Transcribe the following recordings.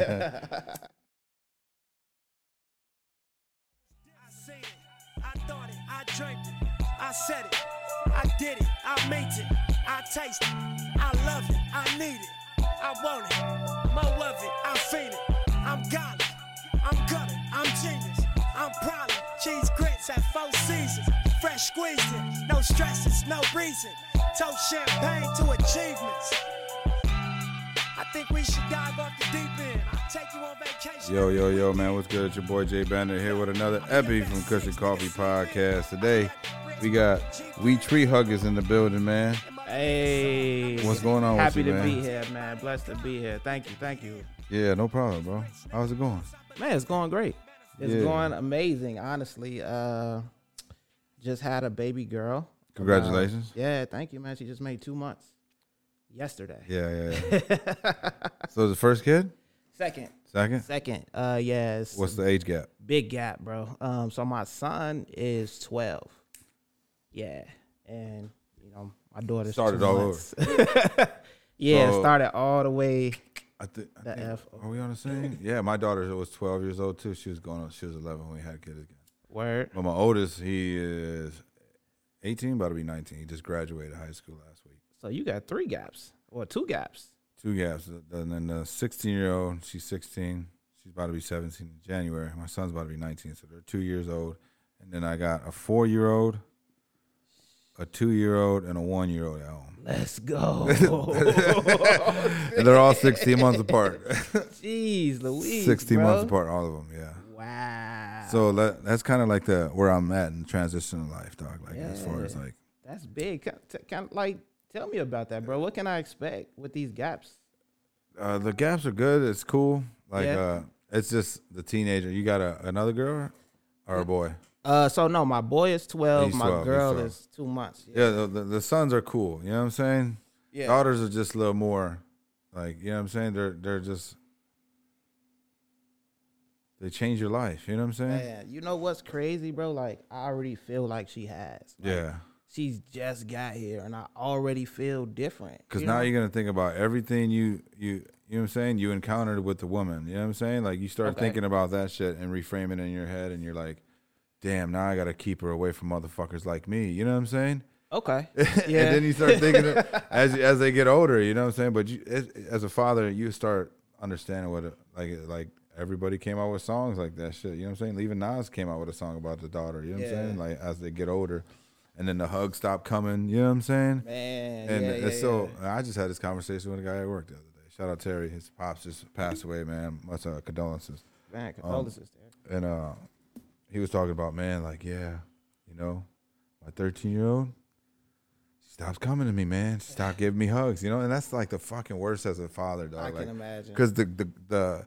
I seen it, I thought it, I dreamt it, I said it, I did it, I made it, I taste it, I love it, I need it, I want it, more of it, I feel it, I'm got it, I'm gutter, I'm genius, I'm problem, cheese grits at four seasons, fresh squeezing, no stresses, no reason, toast champagne to achievements. I think we should dive off the deep Yo, yo, yo, man, what's good? It's your boy Jay Bandit here with another epi from Kush and Coffee Podcast. Today, we got We Tree Huggers in the building, man. Hey, What's going on with Happy you, to man? be here, man. Blessed to be here. Thank you, thank you, Yeah, no problem, bro. How's it going? man. It's going great. It's Yeah. going amazing, honestly. Uh, just had a baby girl. Congratulations. Uh, yeah, thank you, man. She just made two months yesterday. Yeah, yeah, yeah. so the first kid? Second, Second? second. Uh, yes. What's the age gap? big gap, bro? Um, so my son is twelve. Yeah, and you know my daughter Started all months. yeah, So- started all the way. I, thi- I The think, F- are we on the same? yeah, my daughter was 12 years old too. She was going on, she was 11 when we had kids again. Word. But my oldest, he is 18, about to be 19. He just graduated high school last week. So you got three gaps or two gaps. Two gaps. And then the 16 year old, she's 16. She's about to be 17 in January. My son's about to be 19, so they're two years old. And then I got a four year old, a two year old, and a one year old at home. Let's go. And they're all 16 months apart. Jeez, Louise. 16 bro. months apart, all of them, yeah. Wow. So that, that's kind of like the where I'm at in transition in life, dog. Like as far as like, that's big. Kind of, like, tell me about that, bro. What can I expect with these gaps? uh, the gaps are good. It's cool. Like Yeah. uh, it's just the teenager. You got a, another girl or a boy? Uh, so no, my boy is twelve. He's my 12, girl 12. is two months. Yeah, the, the, the sons are cool. You know what I'm saying? yeah. Daughters are just a little more, like you know what I'm saying. They're they're just they change your life. You know what I'm saying? Man, you know what's crazy, bro? Like, I already feel like she has. Like, Yeah, She's just got here, and I already feel different. because you now know? you're gonna think about everything you you you know what I'm saying. You encountered with the woman. You know what I'm saying? Like you start Okay. thinking about that shit and reframe it in your head, and you're like, damn, now I gotta keep her away from motherfuckers like me. You know what I'm saying? Okay. Yeah. and then you start thinking as as they get older, you know what I'm saying. But you, as, as a father, you start understanding what it, like like everybody came out with songs like that shit. You know what I'm saying? Even Nas came out with a song about the daughter. You know what I'm saying? Like as they get older, and then the hugs stopped coming. You know what I'm saying? Man. And yeah, it's yeah, so yeah. I just had this conversation with a guy at work the other day. Shout out Terry. His pops just passed away, man. Much uh, condolences. Man, condolences there. And uh, he was talking about, man, like, yeah, you know, my 13 year old, she stops coming to me, man. She stopped giving me hugs, you know, and that's like the fucking worst as a father, dog. I like, can imagine. because the, the the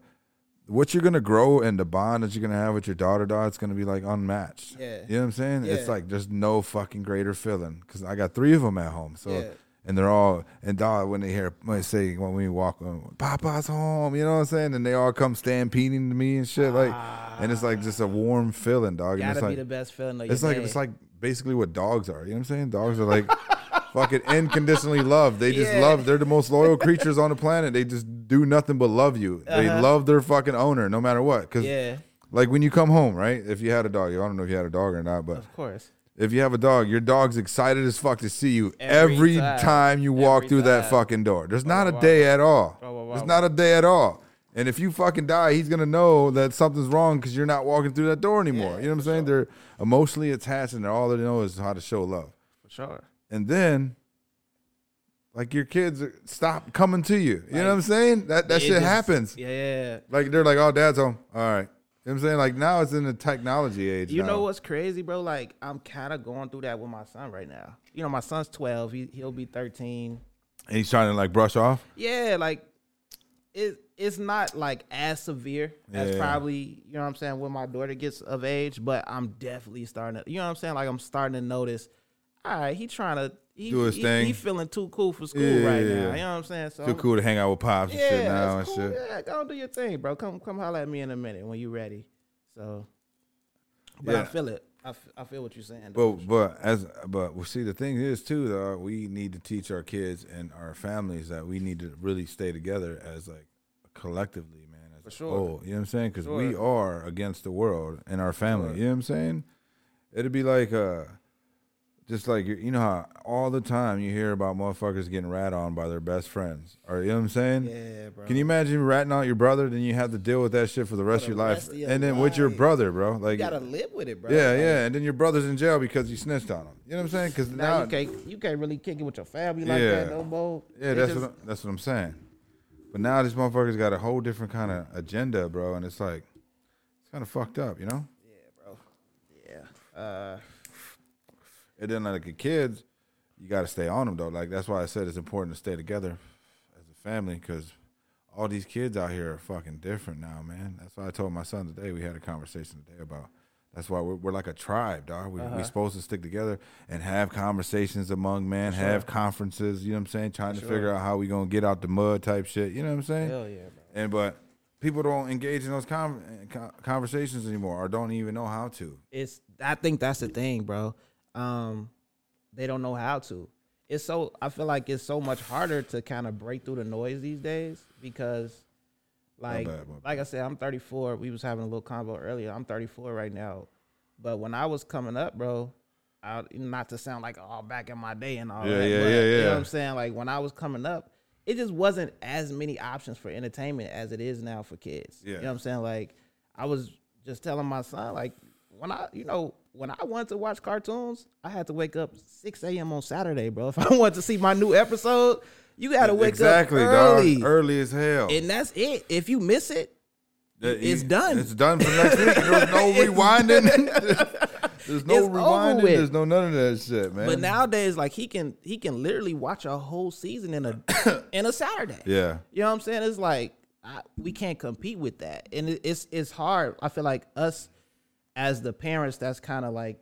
what you're gonna grow and the bond that you're gonna have with your daughter, dog, it's gonna be like unmatched. Yeah. you know what I'm saying? Yeah. It's like there's no fucking greater feeling because I got three of them at home, so. Yeah. And they're all and dog when they hear when they say when we walk on Papa's home, you know what I'm saying, and they all come stampeding to me and shit like, and it's like just a warm feeling, dog. Gotta it's be like the best feeling it's like day. it's like basically what dogs are. You know what I'm saying? Dogs are like fucking unconditionally loved. They just Yeah. love. They're the most loyal creatures on the planet. They just do nothing but love you. They Uh-huh. love their fucking owner no matter what. Cause yeah, like when you come home, right? If you had a dog, I don't know if you had a dog or not, but of course. if you have a dog, your dog's excited as fuck to see you every, Every time. time. you walk Every through that time. fucking door. There's not a wow. day at all. Wow, wow, There's not a day at all. And if you fucking die, he's gonna know that something's wrong because you're not walking through that door anymore. you know what I'm saying? They're emotionally attached, and all they know is how to show love. For sure. And then, like your kids are- stop coming to you. You know what I'm saying? That that shit just- happens. Yeah. Yeah. Like they're like, "Oh, dad's home. All right." You know what I'm saying? Like now it's in the technology age. You now. know what's crazy, bro? Like I'm kind of going through that with my son right now. You know, my son's 12. He he'll be 13. And he's trying to like brush off. Yeah, like it it's not like as severe as probably you know what I'm saying when my daughter gets of age, but I'm definitely starting to you know what I'm saying. Like I'm starting to notice. All right, he trying to he, Do his he, thing. He feeling too cool for school Yeah, right yeah, now. You know what I'm saying? So Too cool to hang out with pops and Yeah, shit now and cool. shit. Yeah, go do your thing, bro. Come come holler at me in a minute when you ready. So, but. I feel it. I, f- I feel what you're saying. But though. but as but well, see the thing is too though we need to teach our kids and our families that we need to really stay together as like collectively man as For sure. whole. You know what I'm saying? Because we are against the world and our family. Sure. You know what I'm saying? It'd be like uh, just like you know how all the time you hear about motherfuckers getting rat on by their best friends. Or you know what I'm saying? Yeah, bro. Can you imagine ratting out your brother? Then you have to deal with that shit for the rest For of the your life, of your and then with your brother, bro. Like you gotta live with it, bro. yeah, yeah, and then your brother's in jail because you snitched on him. You know what I'm saying? Because Now, now, you can't you can't really kick it with your family like Yeah. that no more. yeah, It that's just- what I'm, that's what I'm saying. But now these motherfuckers got a whole different kind of agenda, bro, and it's like it's kind of fucked up, you know. yeah, bro. Yeah. Uh, And then like the kids, you got to stay on them though. Like that's why I said it's important to stay together as a family because all these kids out here are fucking different now, man. That's why I told my son today. We had a conversation today about. That's why we're, we're like a tribe, dog. We, Uh-huh. We're supposed to stick together and have conversations among men, have conferences. You know what I'm saying? Trying to figure out how we gonna get out the mud, type shit. You know what I'm saying? hell yeah, bro. And but people don't engage in those con- conversations anymore, or don't even know how to. It's I think that's the thing, bro. Um, they don't know how to. It's so I feel like it's so much harder to kind of break through the noise these days because, like, bad, my bad. like I said, I'm 34. We was having a little convo earlier. I'm 34 right now, but when I was coming up, bro, I, not to sound like oh back in my day and all Yeah, that. yeah, but, yeah, You know yeah. what I'm saying? Like when I was coming up, it just wasn't as many options for entertainment as it is now for kids. Yeah. You know what I'm saying? Like I was just telling my son, like when I, you know, when I wanted to watch cartoons, I had to wake up 6 a.m. on Saturday, bro. If I wanted to see my new episode, you got to wake exactly, up early. dog. Early as hell. And that's it. If you miss it, That- It's you- done. It's done for next week. There's no rewinding. There's no It's rewinding. There's no none of that shit, man. but nowadays, like he can he can literally watch a whole season in a in a Saturday. yeah, You know what I'm saying? It's like I, we can't compete with that, and it, it's it's hard. I feel like us as the parents, that's kind of like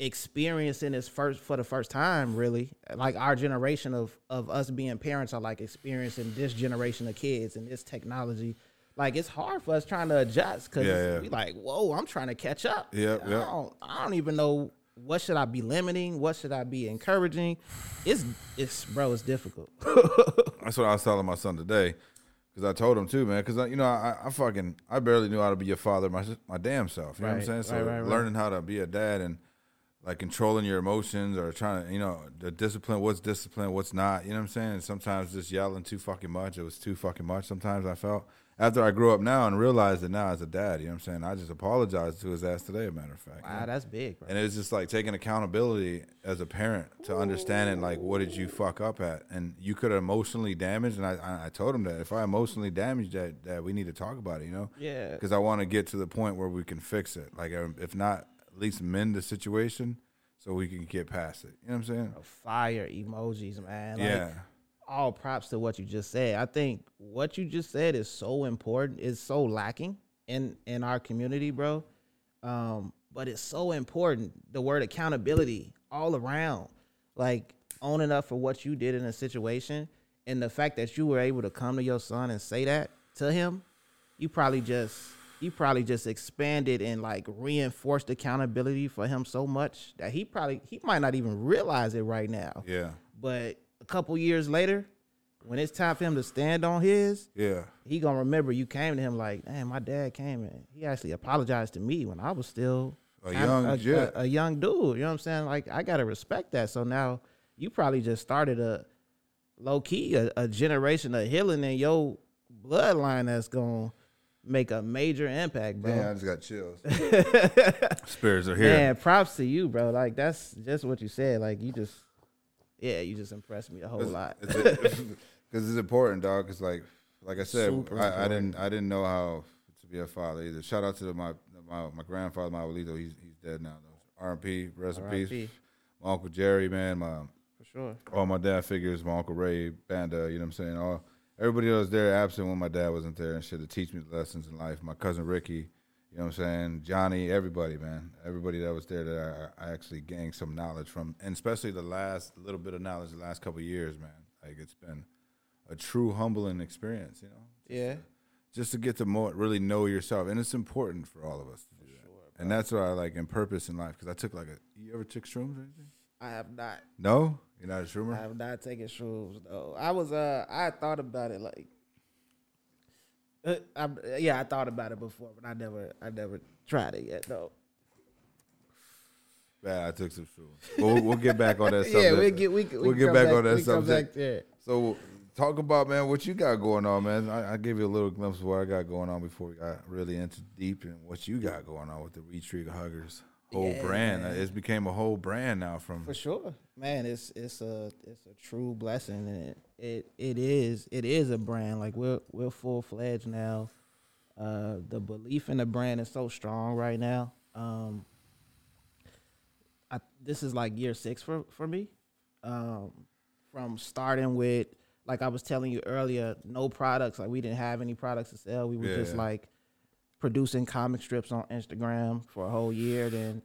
experiencing this first for the first time. Really, like our generation of of us being parents are like experiencing this generation of kids and this technology. Like it's hard for us trying to adjust because Yeah, yeah. we like, whoa, I'm trying to catch up. yeah, I don't, I don't even know what should I be limiting, what should I be encouraging. It's it's bro, it's difficult. that's what I was telling my son today. Because I told him too, man. Because you know, I, I fucking I barely knew how to be a father my my damn self. You know what I'm saying? So right, right, right. learning how to be a dad and like controlling your emotions or trying to, you know, the discipline, what's discipline, what's not. You know what I'm saying? And sometimes just yelling too fucking much. It was too fucking much. Sometimes I felt after I grew up now and realized it now as a dad. You know what I'm saying? I just apologized to his ass today. A matter of fact. wow, that's big, bro. And it's just like taking accountability as a parent to understanding like what did you fuck up at, and you could have emotionally damaged. And I, I, I told him that if I emotionally damaged that, that we need to talk about it, you know, Yeah. because I want to get to the point where we can fix it. Like um, if not, at least mend the situation so we can get past it. You know what I'm saying? fire emojis, man. Like, yeah, all props to what you just said. I think what you just said is so important. It's so lacking in in our community, bro. Um, but it's so important. The word accountability all around, like owning up for what you did in a situation, and the fact that you were able to come to your son and say that to him, you probably just you probably just expanded and like reinforced accountability for him so much that he probably he might not even realize it right now. yeah, But a couple years later, when it's time for him to stand on his, yeah, he gonna remember you came to him like, "Man, my dad came and he actually apologized to me when I was still A young a, a, a young dude." You know what I'm saying? Like, I gotta respect that. So now you probably just started a low key a, a generation of healing in your bloodline that's gonna make a major impact, bro. Man, I just got chills. Spirits are here. Man, props to you, bro. Like that's just what you said. Like you just, yeah, you just impressed me a whole lot. because it's important, dog. Because like, like I said, I, I didn't, I didn't know how to be a father either. Shout out to my my, my grandfather, my abuelito. He's he's dead now. though. Rest in peace. My uncle Jerry, man. My For sure. all my dad figures. My uncle Ray, Banda. You know what I'm saying? All everybody that was there absent when my dad wasn't there and shit to teach me the lessons in life. My cousin Ricky. You know what I'm saying? Johnny, everybody, man. Everybody that was there that I, I actually gained some knowledge from. And especially the last little bit of knowledge the last couple of years, man. Like it's been a true humbling experience, you know? Yeah. Just to get to more really know yourself. And it's important for all of us to do that. and that's what I like in purpose in life. Because I took like a you ever took shrooms or anything? I have not. No? You're not a shroomer? I have not taken shrooms though. I was uh I thought about it like Uh, I, yeah, I thought about it before, but I never, I never tried it yet. though. Man, I took some shrooms. But we'll, we'll get back on that subject. yeah, we get, we, we we'll can get come back, on that subject. back. So talk about man what you got going on, man. I, I gave you a little glimpse of what I got going on before we got really into deep and what you got going on with the We Tree Huggers whole Yeah, brand. man. It's became a whole brand now from For sure, man. It's it's a it's a true blessing, and it it, it is it is a brand. Like we're we're full fledged now. Uh, the belief in the brand is so strong right now. Um, I this is like year six for for me. Um, from starting with like I was telling you earlier, no products. Like we didn't have any products to sell. We were just Yeah. like producing comic strips on Instagram for a whole year. Then,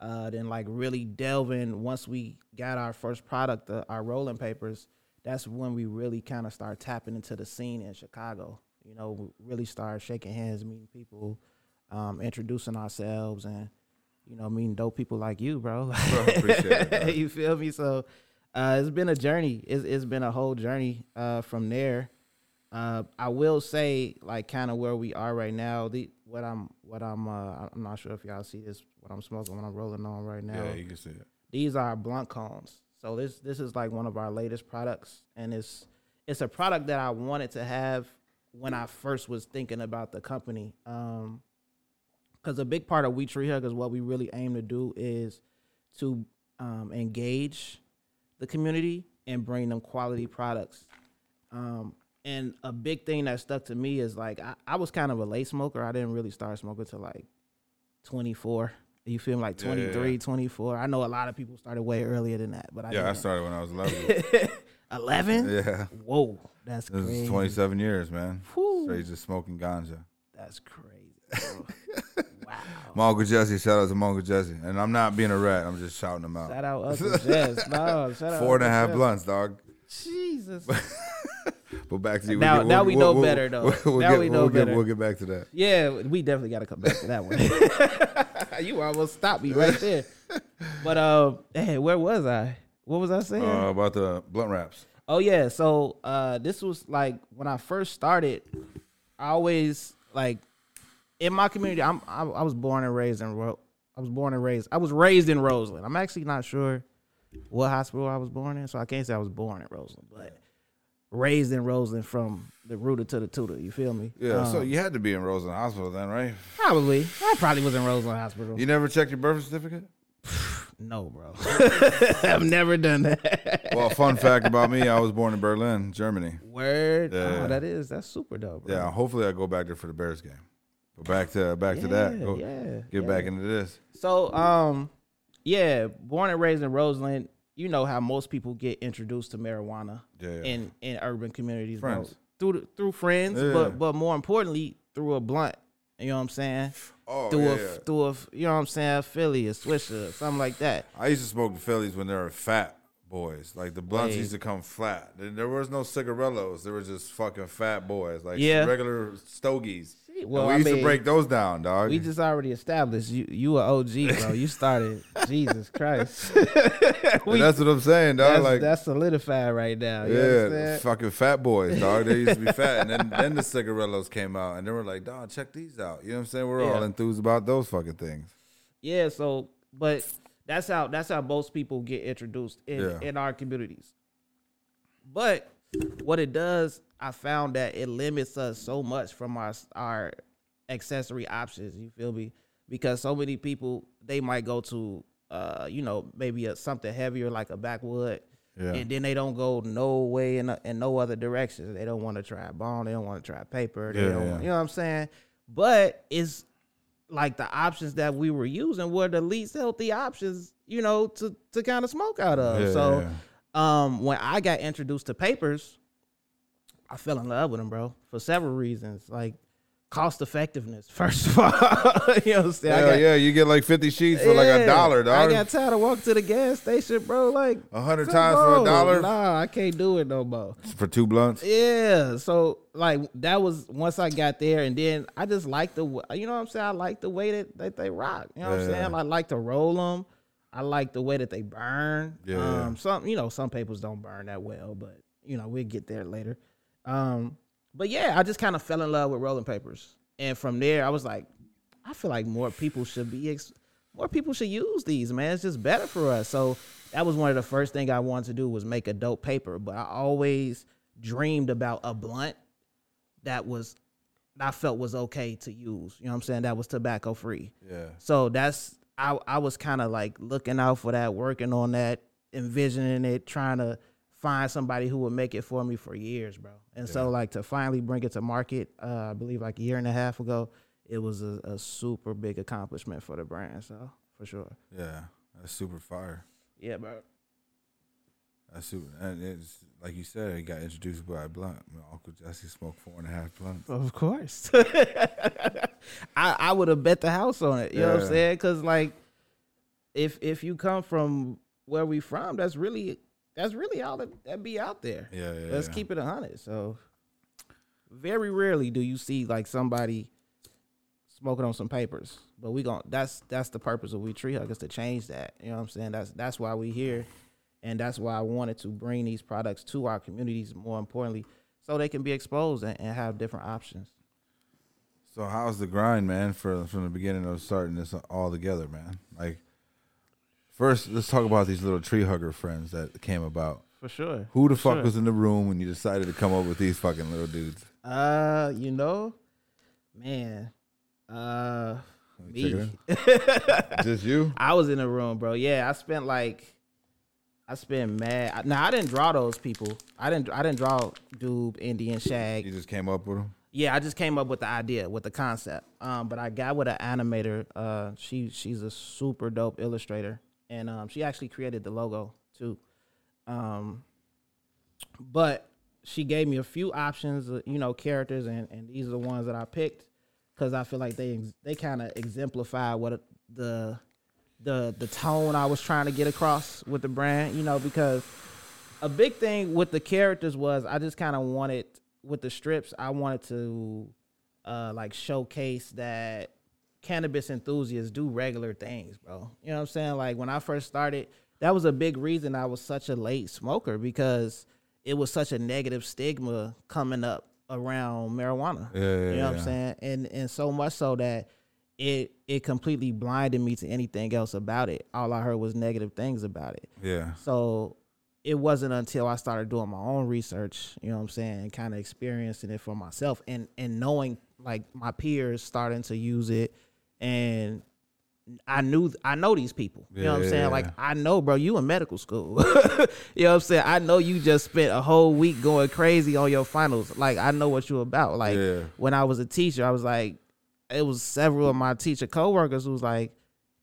uh, then like really delving. Once we got our first product, the, our rolling papers, that's when we really kind of start tapping into the scene in Chicago. You know, we really started shaking hands, meeting people, um, introducing ourselves, and you know, meeting dope people like you, bro. Bro, appreciate it, you feel me? So, uh, it's been a journey. It's, it's been a whole journey uh, from there. Uh, I will say, like, kind of where we are right now. The what I'm, what I'm, uh, I'm not sure if y'all see this. What I'm smoking, what I'm rolling on right now. Yeah, you can see it. These are blunt cones. So this, this is like one of our latest products, and it's, it's a product that I wanted to have when I first was thinking about the company. Um, because a big part of We Tree Hug is what we really aim to do is to um, engage the community and bring them quality products. Um, and a big thing that stuck to me is like I, I was kind of a late smoker. I didn't really start smoking till like 24. You feel me? Like Yeah, yeah, 23, yeah. 24. I know a lot of people started way earlier than that, but I Yeah, I didn't. started when I was 11. 11? yeah. Whoa, that's This crazy. is 27 years, man. Whew, Straight just smoking ganja. that's crazy. Wow. My Uncle Jesse, shout out to my Uncle Jesse. And I'm not being a rat, I'm just shouting them out. Shout out Uncle Jess. No, shout out Four and a half Jess. blunts, dog. Jesus. But back to you. Now- We'll now we'll- we we'll- know we'll- better, though. We'll, Now get, we know we'll get- better. we'll get back to that. Yeah, we definitely got to come back to that one. you almost stopped me right there. But uh, hey, where was I? What was I saying? Uh, about the blunt wraps. oh yeah, so uh, this was like when I first started. I always like in my community. I'm I, I was born and raised in Ro- I was born and raised. I was raised in Roseland. I'm actually not sure what hospital I was born in, so I can't say I was born in Roseland, but raised in Roseland from the rooter to the tutor. You feel me? Yeah, so Um, you had to be in Roseland Hospital then, right? Probably. I probably was in Roseland Hospital. You never checked your birth certificate? No, bro. I've never done that. Well, fun fact about me, I was born in Berlin, Germany. Word. Yeah. Oh, that is that's super dope, bro. Yeah, hopefully I go back there for the Bears game. But back to back to that. Yeah, Go, yeah, get yeah. back into this. So, um, yeah, born and raised in Roseland. You know how most people get introduced to marijuana Yeah, in in urban communities, bro. Through the, through friends, Yeah. but but more importantly, through a blunt. You know what I'm saying? oh, through yeah, a through a you know what I'm saying, a Philly, a Swisher, something like that. I used to smoke the Phillies when they were fat boys. Like the blunts Wait. used to come flat. There, there was no cigarillos. There were just fucking fat boys, like Yeah. regular stogies. Well, we I used mean, to break those down, dog. We just already established you you a OG, bro. You started Jesus Christ. We, that's what I'm saying, dog. that's, like that's solidified right now. You Yeah, fucking fat boys, dog. They used to be fat, and then then the cigarillos came out, and they were like, "Dog, check these out." You know what I'm saying? We're all enthused about those fucking things. Yeah, so but that's how that's how most people get introduced in Yeah. in our communities. But what it does, I found that it limits us so much from our our accessory options. You feel me? Because so many people they might go to uh you know maybe a, something heavier like a backwood. Yeah, And then they don't go no way in, in no other directions. They don't want to try bone. They don't want to try paper. They Yeah, don't, yeah. You know what I'm saying? But it's like the options that we were using were the least healthy options, you know, to to kind of smoke out of. Yeah, so. Um when I got introduced to papers, I fell in love with them, bro, for several reasons. Like cost effectiveness, first of all. you know what I'm saying? I got- yeah, you get like 50 sheets for like a Yeah, dollar, I dog. got tired of walking to the gas station, bro. Like A hundred Come times for a dollar Nah, I can't do it no more. for two blunts. Yeah, so like that was once I got there, and then I just like the you know what I'm saying. I like the way that, that they rock. You know what I'm saying. I like to roll them. I like the way that they burn. Yeah. Um, some you know some papers don't burn that well, but you know we'll get there later. Um, but yeah, I just kind of fell in love with rolling papers, and from there, I was like, I feel like more people should be, ex- more people should use these, man. It's just better for us. So that was one of the first thing I wanted to do was make a dope paper. But I always dreamed about a blunt that was, I felt was okay to use. You know what I'm saying? That was tobacco free. Yeah. So that's I I was kind of like looking out for that, working on that, envisioning it, trying to find somebody who would make it for me for years, bro. And so like to finally bring it to market, uh, I believe like a year and a half ago, it was a, a super big accomplishment for the brand. So for sure, Yeah. That's super fire. yeah, bro. That's super. And it's like you said, it got introduced by a blunt. I mean, Uncle Jesse smoked four and a half blunts. Of course. I I would have bet the house on it. You know what I'm saying? Cause like if if you come from where we from, that's really that's really all that, that be out there. Yeah, yeah. Let's yeah. keep it a hundred. So very rarely do you see like somebody smoking on some papers. But we gon' that's that's the purpose of we tree huggers to change that. You know what I'm saying? That's that's why we here. And that's why I wanted to bring these products to our communities more importantly, so they can be exposed and, and have different options. So how's the grind, man? For from the beginning of starting this all together, man. Like, first, let's talk about these little tree hugger friends that came about. For sure. Who the For fuck sure. was in the room when you decided to come up with these fucking little dudes? Uh, you know, man. Uh me check me. it out. Just you? I was in the room, bro. Yeah, I spent like I spent mad. Now I didn't draw those people. I didn't. I didn't draw Doob, Indian Shag. You just came up with them? Yeah, I just came up with the idea, with the concept. Um, but I got with an animator. Uh, she she's a super dope illustrator, and um, she actually created the logo too. Um, but she gave me a few options, uh, you know, characters, and and these are the ones that I picked because I feel like they they kind of exemplify what the the the tone I was trying to get across with the brand, you know, because a big thing with the characters was I just kind of wanted with the strips, I wanted to uh like showcase that cannabis enthusiasts do regular things, bro. You know what I'm saying? Like when I first started, that was a big reason I was such a late smoker because it was such a negative stigma coming up around marijuana. Yeah, yeah, You know what yeah. I'm saying? And and so much so that it it completely blinded me to anything else about it. All I heard was negative things about it. Yeah. So it wasn't until I started doing my own research, you know what I'm saying, and kind of experiencing it for myself and and knowing like my peers starting to use it and I knew I know these people. You know what I'm saying? Yeah. Like I know, bro, you in medical school. you know what I'm saying? I know you just spent a whole week going crazy on your finals. Like I know what you're about. Like Yeah. when I was a teacher, I was like, it was several of my teacher coworkers who was like,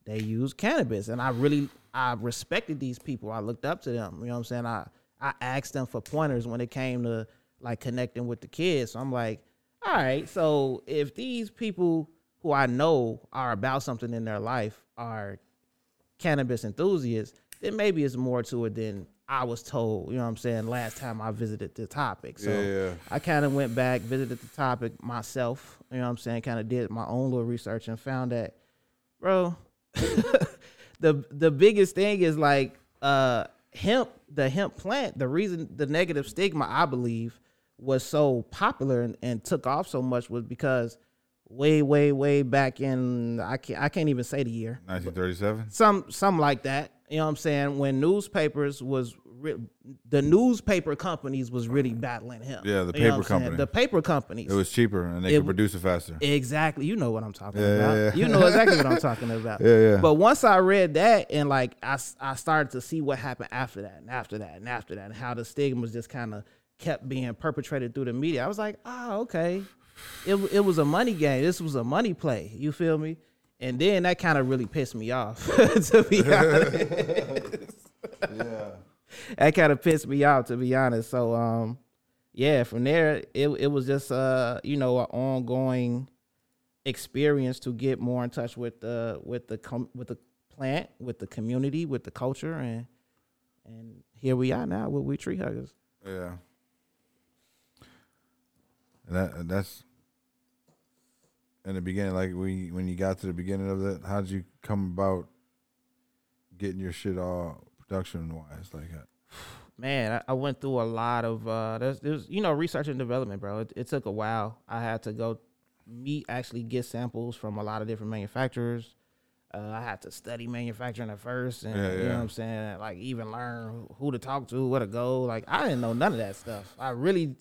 they use cannabis, and I really I respected these people. I looked up to them. You know what I'm saying? I I asked them for pointers when it came to like connecting with the kids. So I'm like, all right, so if these people who I know are about something in their life are cannabis enthusiasts, then maybe it's more to it than I was told. You know what I'm saying? Last time I visited the topic, so Yeah, yeah. I kind of went back, visited the topic myself. You know what I'm saying? Kind of did my own little research and found that, bro, the the biggest thing is like uh hemp, the hemp plant. The reason the negative stigma, I believe, was so popular and, and took off so much was because way, way, way back in I can't I can't even say the year Nineteen thirty-seven. some some like that. You know what I'm saying? When newspapers was re- the newspaper companies was really battling him. Yeah, the You paper company. The paper companies. It was cheaper and they It could produce it faster. exactly. You know what I'm talking Yeah, about. yeah, yeah. You know exactly what I'm talking about. Yeah, yeah. But once I read that and like I, I started to see what happened after that and after that and after that and how the stigmas just kind of kept being perpetrated through the media. I was like, oh, okay. It, it was a money game. This was a money play. You feel me? And then that kind of really pissed me off, to be honest yeah. that kind of pissed me off to be honest. So um yeah, from there it it was just uh you know an ongoing experience to get more in touch with the with the com- with the plant, with the community, with the culture and and here we are now with we tree huggers. Yeah. And that that's in the beginning, like when when you got to the beginning of that, how did you come about getting your shit all production wise like that? man, I, I went through a lot of uh, there's, there's you know research and development, bro. It, it took a while. I had to go meet actually get samples from a lot of different manufacturers. Uh, I had to study manufacturing at first, and Yeah, you know what I'm saying. Like even learn who to talk to, where to go. Like I didn't know none of that stuff. I really,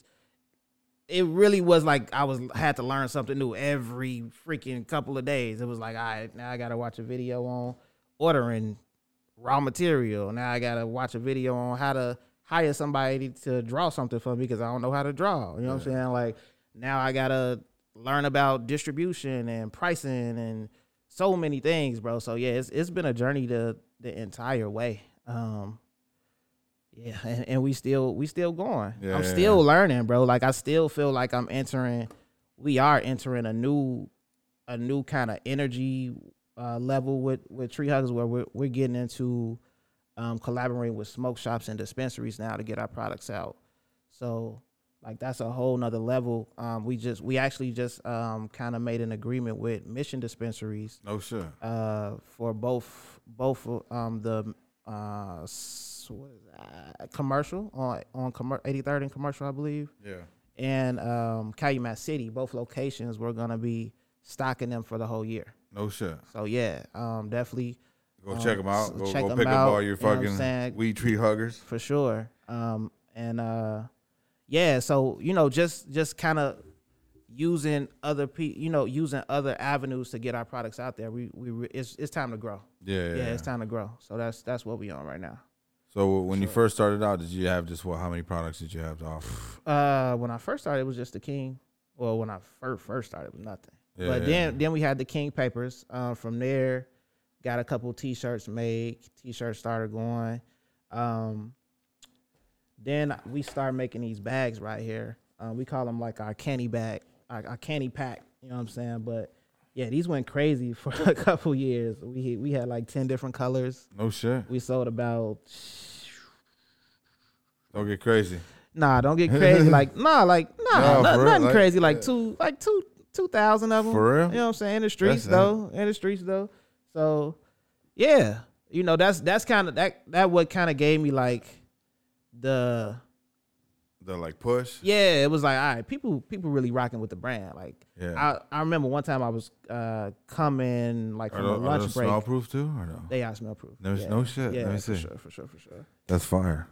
it really was like I was had to learn something new every freaking couple of days. It was like, all right, now I got to watch a video on ordering raw material. Now I gotta watch a video on how to hire somebody to draw something for me because I don't know how to draw. You know what I'm saying? Like now I gotta learn about distribution and pricing and so many things, bro. So yeah, it's it's been a journey the the entire way. Um yeah, and, and we still we still going. Yeah, I'm still yeah. learning, bro. Like I still feel like I'm entering we are entering a new a new kind of energy uh, level with with Tree Huggers where we're we're getting into um, collaborating with smoke shops and dispensaries now to get our products out. So like that's a whole nother level. Um, we just we actually just um, kind of made an agreement with Mission Dispensaries No shit. uh, for both both um, the uh, what is that? commercial on on commer- 83rd and commercial, I believe Yeah. and um, Calumet City, both locations, we're gonna be stocking them for the whole year. No shit. So yeah, um, definitely Go Um, check them out. Go, check go pick up all your you fucking weed tree huggers. for sure. Um, and uh, yeah, so you know, just just kind of using other pe, you know, using other avenues to get our products out there. We we it's it's time to grow. Yeah, yeah. Yeah, it's time to grow. So that's that's what we on right now. So when you first started out, did you have just what? How many products did you have to offer? Uh, when I first started, it was just the King. Well, when I first first started, it was nothing. Yeah, but then then we had the King papers. Uh, from there, got a couple T-shirts made. T-shirts started going. Um, then we started making these bags right here. Uh, we call them like our candy bag, our, our candy pack. You know what I'm saying? But yeah, these went crazy for a couple years. We we had like ten different colors. No shit. We sold about Don't get crazy. Nah, don't get crazy. like nah, like nah, No, no- nothing like, crazy. Like yeah. two, like two, two thousand of them. For real? You know what I'm saying? In the streets That's- though. In the streets though. So, yeah, you know that's that's kind of that that what kind of gave me like the The like push. yeah. It was like all right, people people really rocking with the brand. Like Yeah. I I remember one time I was uh coming like Are from a those, are lunch break. smell proof too, or no? They are smell proof. There's yeah. no shit. Yeah, Let me for sure, for sure, for sure. That's fire.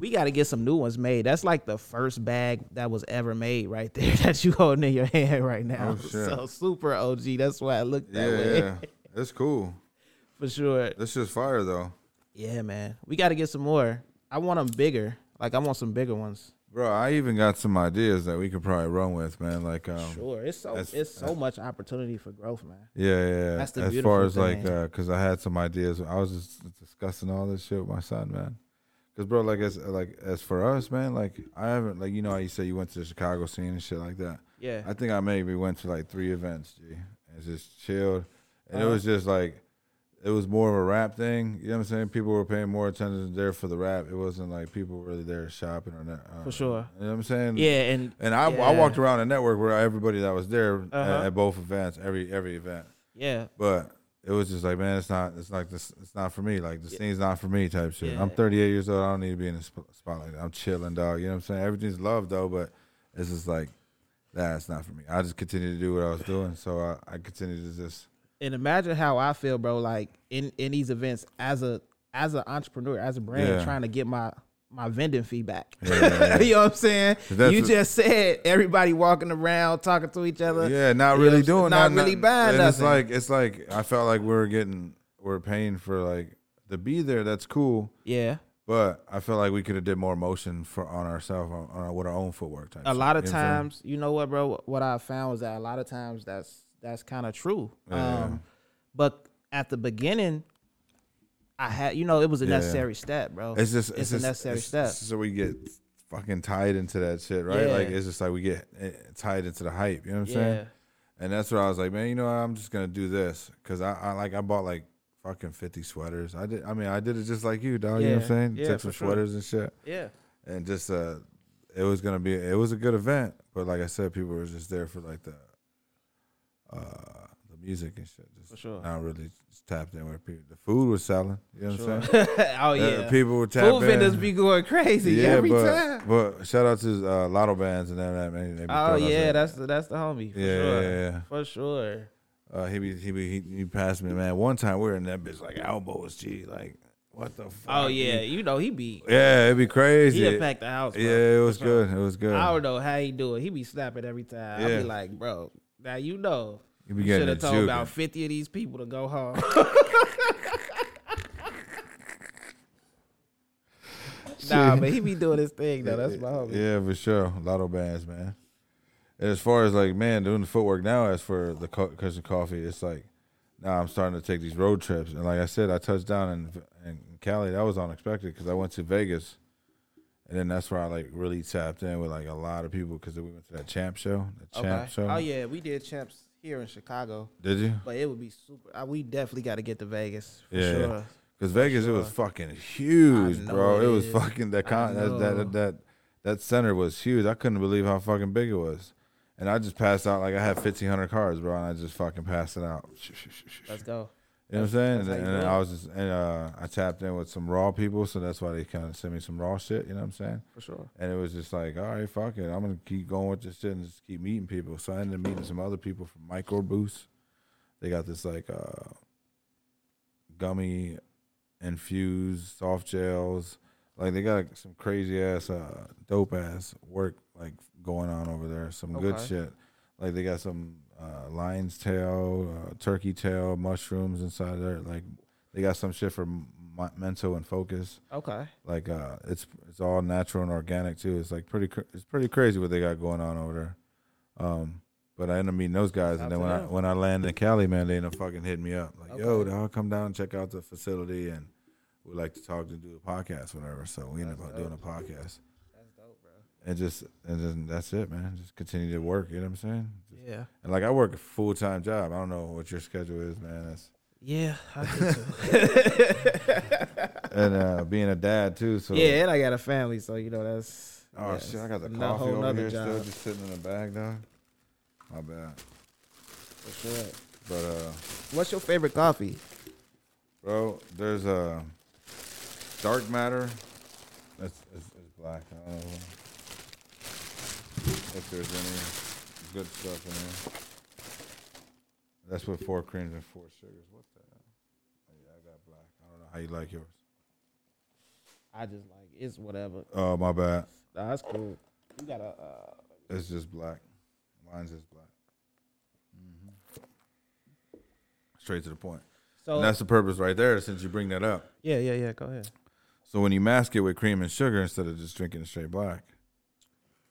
We got to get some new ones made. That's like the first bag that was ever made right there that you holding in your hand right now. Oh, shit. So super OG. That's why I look that Yeah, way yeah. That's cool. for sure. That's just fire though, Yeah, man. We got to get some more. I want them bigger. Like I want some bigger ones. bro. I even got some ideas that we could probably run with, man. Like, um, sure. It's so it's so much opportunity for growth, man. Yeah, yeah. That's the as far as like, because uh 'cause I had some ideas. I was just discussing all this shit with my son, man. Cause bro, like as like as for us, man, like I haven't like you know how you say you went to the Chicago scene and shit like that. Yeah. I think I maybe went to like three events, G, and just chilled, and it Uh-huh. was just like. It was more of a rap thing, you know what I'm saying. People were paying more attention there for the rap. It wasn't like people were really there shopping or not. Uh, For sure. You know what I'm saying? yeah, and And I, I walked around the network where everybody that was there Uh-huh. at both events, every every event. yeah, But it was just like, man, it's not. It's like this. It's not for me. Like the Yeah. scene's not for me. Type shit. Yeah. I'm 38 years old. I don't need to be in a sp- spotlight. I'm chilling, dog. You know what I'm saying? Everything's love though, but it's just like, that's not for me. I just continue to do what I was doing. So I, I continue to just. and imagine how I feel, bro. Like in in these events as a as an entrepreneur, as a brand, Yeah. trying to get my my vending fee back. Yeah, you know what I'm saying? You just said everybody walking around talking to each other. Yeah, not you really know, doing. not really buying And it's like it's like I felt like we were getting we're paying for like to be there. That's cool. Yeah. But I feel like we could have did more motion for on ourselves on, on our, with our own footwork. Type A lot of You know what I'm saying? times, you know what, bro? What I found was that a lot of times that's that's kind of true. Yeah. Um, but at the beginning, I had, you know, it was a Yeah. necessary step, bro. It's just It's it's, a necessary it's- step. So we get fucking tied into that shit, right? Yeah. Like it's just like we get eh, tied into the hype. You know what I'm yeah. saying? And that's where I was like, man, you know, what? I'm just gonna do this because I, I like I bought like fucking 50 sweaters. I did. I mean, I did it just like you, dog. You know what I'm saying? Yeah, Took some sure. sweaters and shit, Yeah. and just uh, it was gonna be it was a good event, but like I said, people were just there for like the uh the music and shit. Just For sure. Now really just tapped in with people. The food was selling. You know what I'm saying? oh yeah, people were tapping food vendors be going crazy every but, time. But shout out to uh, Lotto Bands and them. That man, they be Oh throwing us yeah, that's the that's the homie. For yeah, sure. yeah, yeah. For sure. Uh, he be he be he, he passed me, man. One time we were in that bitch like elbows, G, like what the fuck? Oh yeah, you know he be yeah, it'd be crazy. he pack the house. Bro. yeah, it was For sure. good. It was good. I don't know how he do it. He be snapping every time. I Yeah. be like, bro, now you know. You be getting should have told juking. about fifty of these people to go home. nah, but he be doing his thing though. That's my homie. Yeah, for sure. Lotto bands, man. And as far as like, man, doing the footwork now, as for the co- Kush and coffee, it's like now I'm starting to take these road trips. And like I said, I touched down in, in Cali. That was unexpected because I went to Vegas, and then that's where I like really tapped in with like a lot of people because we went to that champ show. The champ Okay. show. Oh yeah, we did champs here in Chicago, Did you? but it would be super. Uh, we definitely got to get to Vegas for Yeah. sure. Because Vegas, it was fucking huge, bro. it It was is. fucking that con- I that, that that that center was huge. I couldn't believe how fucking big it was. And I just passed out like I had fifteen hundred cards, bro, and I just fucking passed it out. Let's go. You know what I'm saying? And, do I was just and uh, I tapped in with some raw people, so that's why they kind of sent me some raw shit. You know what I'm saying? For sure. And it was just like, all right, fuck it, I'm gonna keep going with this shit and just keep meeting people. So I ended up meeting some other people from Micro Boost. They got this like uh, gummy infused soft gels. Like they got some crazy ass, uh, dope ass work like going on over there. Some good shit. Like they got some uh, lion's tail, uh, turkey tail, mushrooms inside there. Like they got some shit for m- mental and focus. Okay. Like uh, it's it's all natural and organic too. It's like pretty cr- it's pretty crazy what they got going on over there. Um, but I ended up meeting those guys, Shout and then when I when I landed in Cali, man, they ended up fucking hitting me up like, "Yo, dog, come down and check out the facility, and we'd like to talk to do a podcast, whatever." So we ended up doing a podcast, That's dope, bro. And just and then that's it, man. Just continue to work. You know what I'm saying? Yeah. And like I work a full time job. I don't know what your schedule is, man. That's Yeah, I do too. and uh, being a dad too. So yeah, and I got a family, so you know that's. Oh yeah, shit! I got the coffee over here still, just sitting in the bag, dog. My bad. for sure. But uh, What's your favorite coffee? bro, there's a dark matter. That's it's, it's black. I don't know if there's any good stuff in there. That's with four creams and four sugars. What the hell? Oh, yeah, I got black. I don't know how you like yours. I just like it's whatever. Oh, my bad. Nah, that's cool. You got a. Uh, It's just black. Mine's just black. Mm-hmm. Straight to the point. so And that's the purpose right there. Since you bring that up. yeah, yeah, yeah. Go ahead. So when you mask it with cream and sugar instead of just drinking it straight black,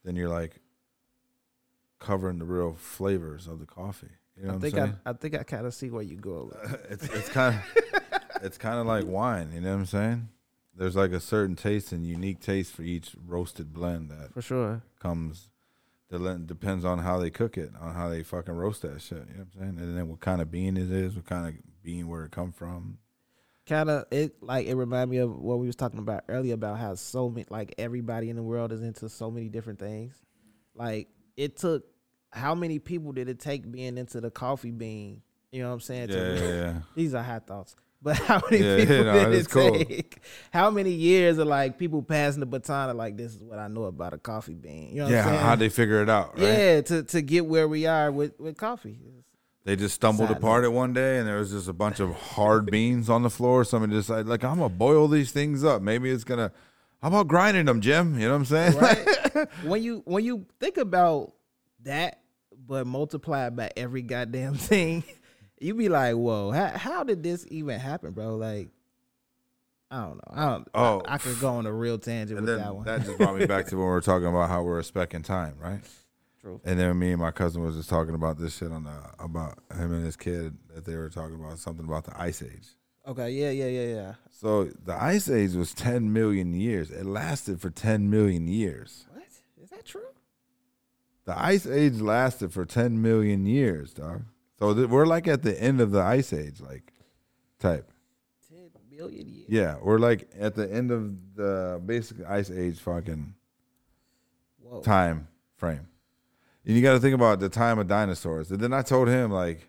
then you're like covering the real flavors of the coffee. You know I what think I'm I, saying? I think I kind of see where you go. it's it's kind of it's kind of like wine. You know what I'm saying? There's like a certain taste and unique taste for each roasted blend that For sure. comes. Depends on how they cook it, on how they fucking roast that shit. You know what I'm saying? And then what kind of bean it is, what kind of bean where it come from. Kind of it like it reminded me of what we was talking about earlier about how so many like everybody in the world is into so many different things. Like it took how many people did it take being into the coffee bean? You know what I'm saying? Yeah, to yeah, yeah. These are hot thoughts. But how many Yeah, people no, did it cool. take? How many years of like people passing the baton of like this is what I know about a coffee bean. You know what yeah, how they figure it out, right? Yeah, to to get where we are with with coffee. They just stumbled Sad apart it one day, and there was just a bunch of hard beans on the floor. Somebody decided, like, I'm gonna boil these things up. Maybe it's gonna. How about grinding them, Jim? You know what I'm saying? Right? when you when you think about that, but multiply it by every goddamn thing, you be like, whoa, how how did this even happen, bro? Like, I don't know. I don't. Oh. I, I could go on a real tangent and with that one. that just brought me back to when we were talking about how we're in time, right? True. And then me and my cousin was just talking about this shit on the about him and his kid that they were talking about something about the ice age. Okay. Yeah. Yeah. Yeah. Yeah. So the ice age was 10 million years. It lasted for 10 million years. What is that true? The ice age lasted for 10 million years, dog. So th- we're like at the end of the ice age, like type. Ten billion years. Yeah, we're like at the end of the basic ice age fucking Whoa. time frame. And you got to think about the time of dinosaurs. And then I told him like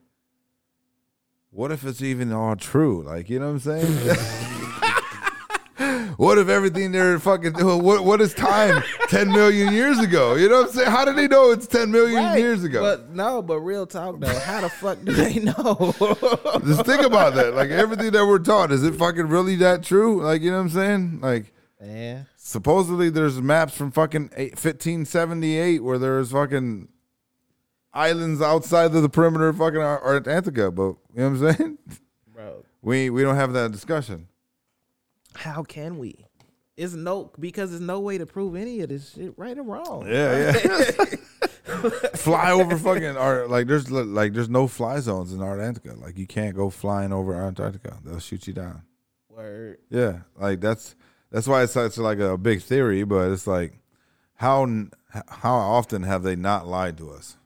what if it's even all true? Like, you know what I'm saying? what if everything they're fucking doing? What what is time? Ten million years ago. You know what I'm saying? How do they know it's ten million Right, years ago? But no, but real talk though, how the fuck do they know? Just think about that. Like everything that we're taught, is it fucking really that true? Like, you know what I'm saying? Like yeah. supposedly there's maps from fucking 1578 where there's fucking islands outside of the perimeter of fucking Ar- Antarctica, but you know what I'm saying? bro, We we don't have that discussion. how can we? It's no because there's no way to prove any of this shit right or wrong. Yeah, yeah. fly over fucking or like there's like there's no fly zones in Antarctica. Like you can't go flying over Antarctica. They'll shoot you down. Word. Yeah, like that's that's why it's such like a big theory, but it's like how how often have they not lied to us?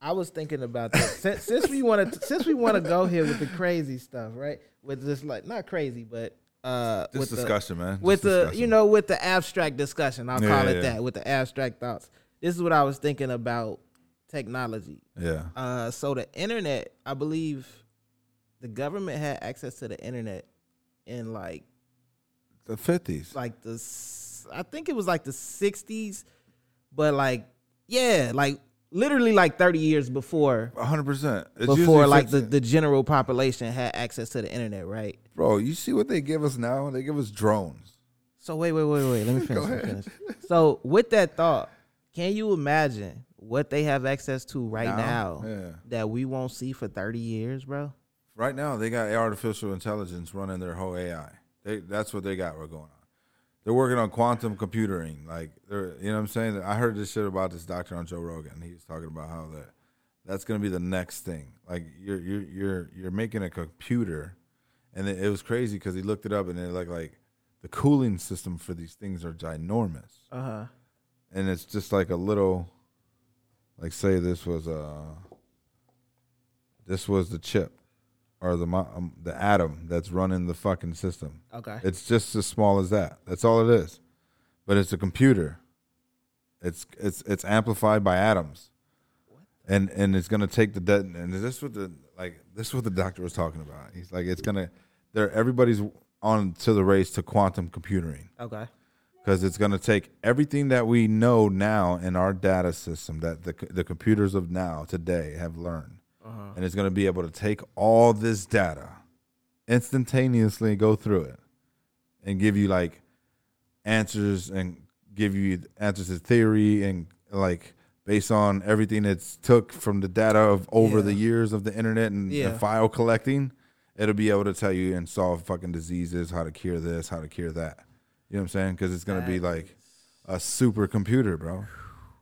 I was thinking about that since, since we want to since we want to go here with the crazy stuff, right? With this like not crazy, but uh, This with the, discussion, man. with This the you know with the abstract discussion, I'll Yeah, call it yeah. that with the abstract thoughts. This is what I was thinking about technology. yeah, Uh, so the internet, I believe, the government had access to the internet in like the fifties. like the I think it was like the sixties, but like yeah, like literally like thirty years before hundred percent. before like the, the general population had access to the internet, right? bro. You see what they give us now? They give us drones. So wait, wait, wait, wait. Let me finish. Go let me finish. So with that thought, can you imagine what they have access to right now, yeah. that we won't see for thirty years, bro? Right now, they got artificial intelligence running their whole AI. They that's what they got. We're going on. They're working on quantum computing. Like they're, you know what I'm saying. I heard this shit about this doctor on Joe Rogan. He was talking about how that that's going to be the next thing. Like you're you're you're you're making a computer, and it, it was crazy because he looked it up and it like like the cooling system for these things are ginormous, Uh huh. and it's just like a little, like say this was uh this was the chip or the um, the atom that's running the fucking system. Okay. It's just as small as that. That's all it is. But it's a computer. It's it's it's amplified by atoms. What? And and it's gonna take the dead and this is what the like this is what the doctor was talking about. He's like it's gonna there everybody's on to the race to quantum computing Okay. because it's going to take everything that we know now in our data system that the the computers of now today have learned, Uh-huh. and it's going to be able to take all this data instantaneously, go through it, and give you like answers and give you answers to theory and like based on everything it's took from the data of over Yeah. the years of the internet and, Yeah. and file collecting it'll be able to tell you and solve fucking diseases how to cure this how to cure that you know what i'm saying because it's going to be like a supercomputer bro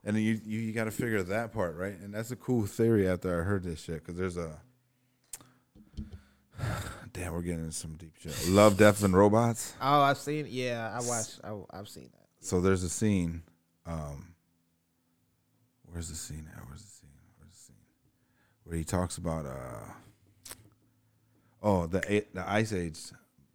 and then you, you, you got to figure that part right and that's a cool theory after i heard this shit because there's a damn we're getting into some deep shit love death and robots Oh, I've seen. Yeah, I watched. I, I've seen that. so there's a scene. Um, where's the scene at? Where's the scene? Where's the scene? Where he talks about uh oh the the Ice Age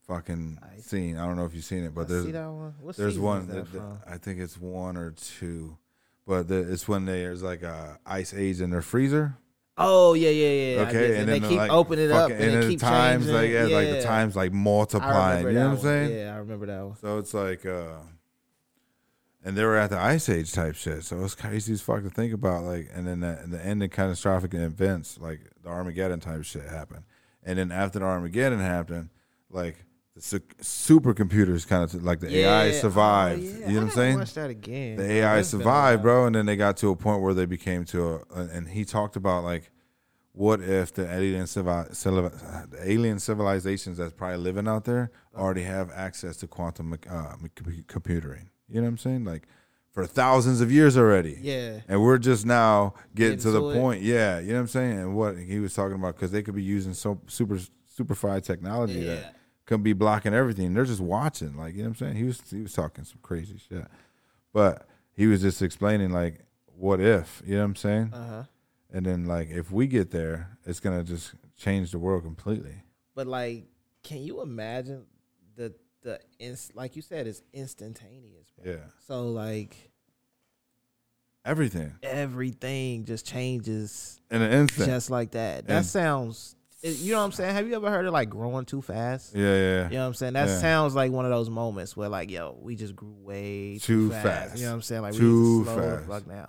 fucking scene. I don't know if you've seen it, but I there's see that one. What there's one. that that- that- from? I think it's one or two, but the, it's when there's like a ice age in their freezer. Oh yeah, yeah, yeah. Okay, it. and they keep like, opening it up, fucking- and, then they the keep times changing. like yeah, yeah, like the times like multiplying. You know what I'm saying? Yeah, I remember that one. So it's like, uh, and they were at the ice age type shit. So it's crazy as fuck to think about. Like, and then the, the ending catastrophic events, like the Armageddon type shit happened. And then after the Armageddon happened, like supercomputers kind of like the AI survived. Oh, yeah. You know what I'm saying? Watch that again. the. AI That's been a survived, bro, and then they got to a point where they became to a, and he talked about like, what if the alien civil, alien civilizations that's probably living out there already have access to quantum uh, computing? You know what I'm saying? Like for thousands of years already. Yeah. And we're just now getting to the it. point, yeah. You know what I'm saying? And what he was talking about because they could be using so super superfied technology Yeah. that could be blocking everything. They're just watching, like you know what I'm saying. He was he was talking some crazy shit, but he was just explaining like, what if? You know what I'm saying? Uh huh. And then like if we get there, it's gonna just change the world completely. But like, can you imagine the the ins- like you said, it's instantaneous. Bro. Yeah. So like, everything everything just changes in an instant. just like that. That And- sounds, you know what I'm saying? Have you ever heard of like growing too fast? yeah, yeah. You know what I'm saying? That Yeah. sounds like one of those moments where like, yo, we just grew way Too too, fast. fast. You know what I'm saying? Like Too we to slow fast. the fuck down.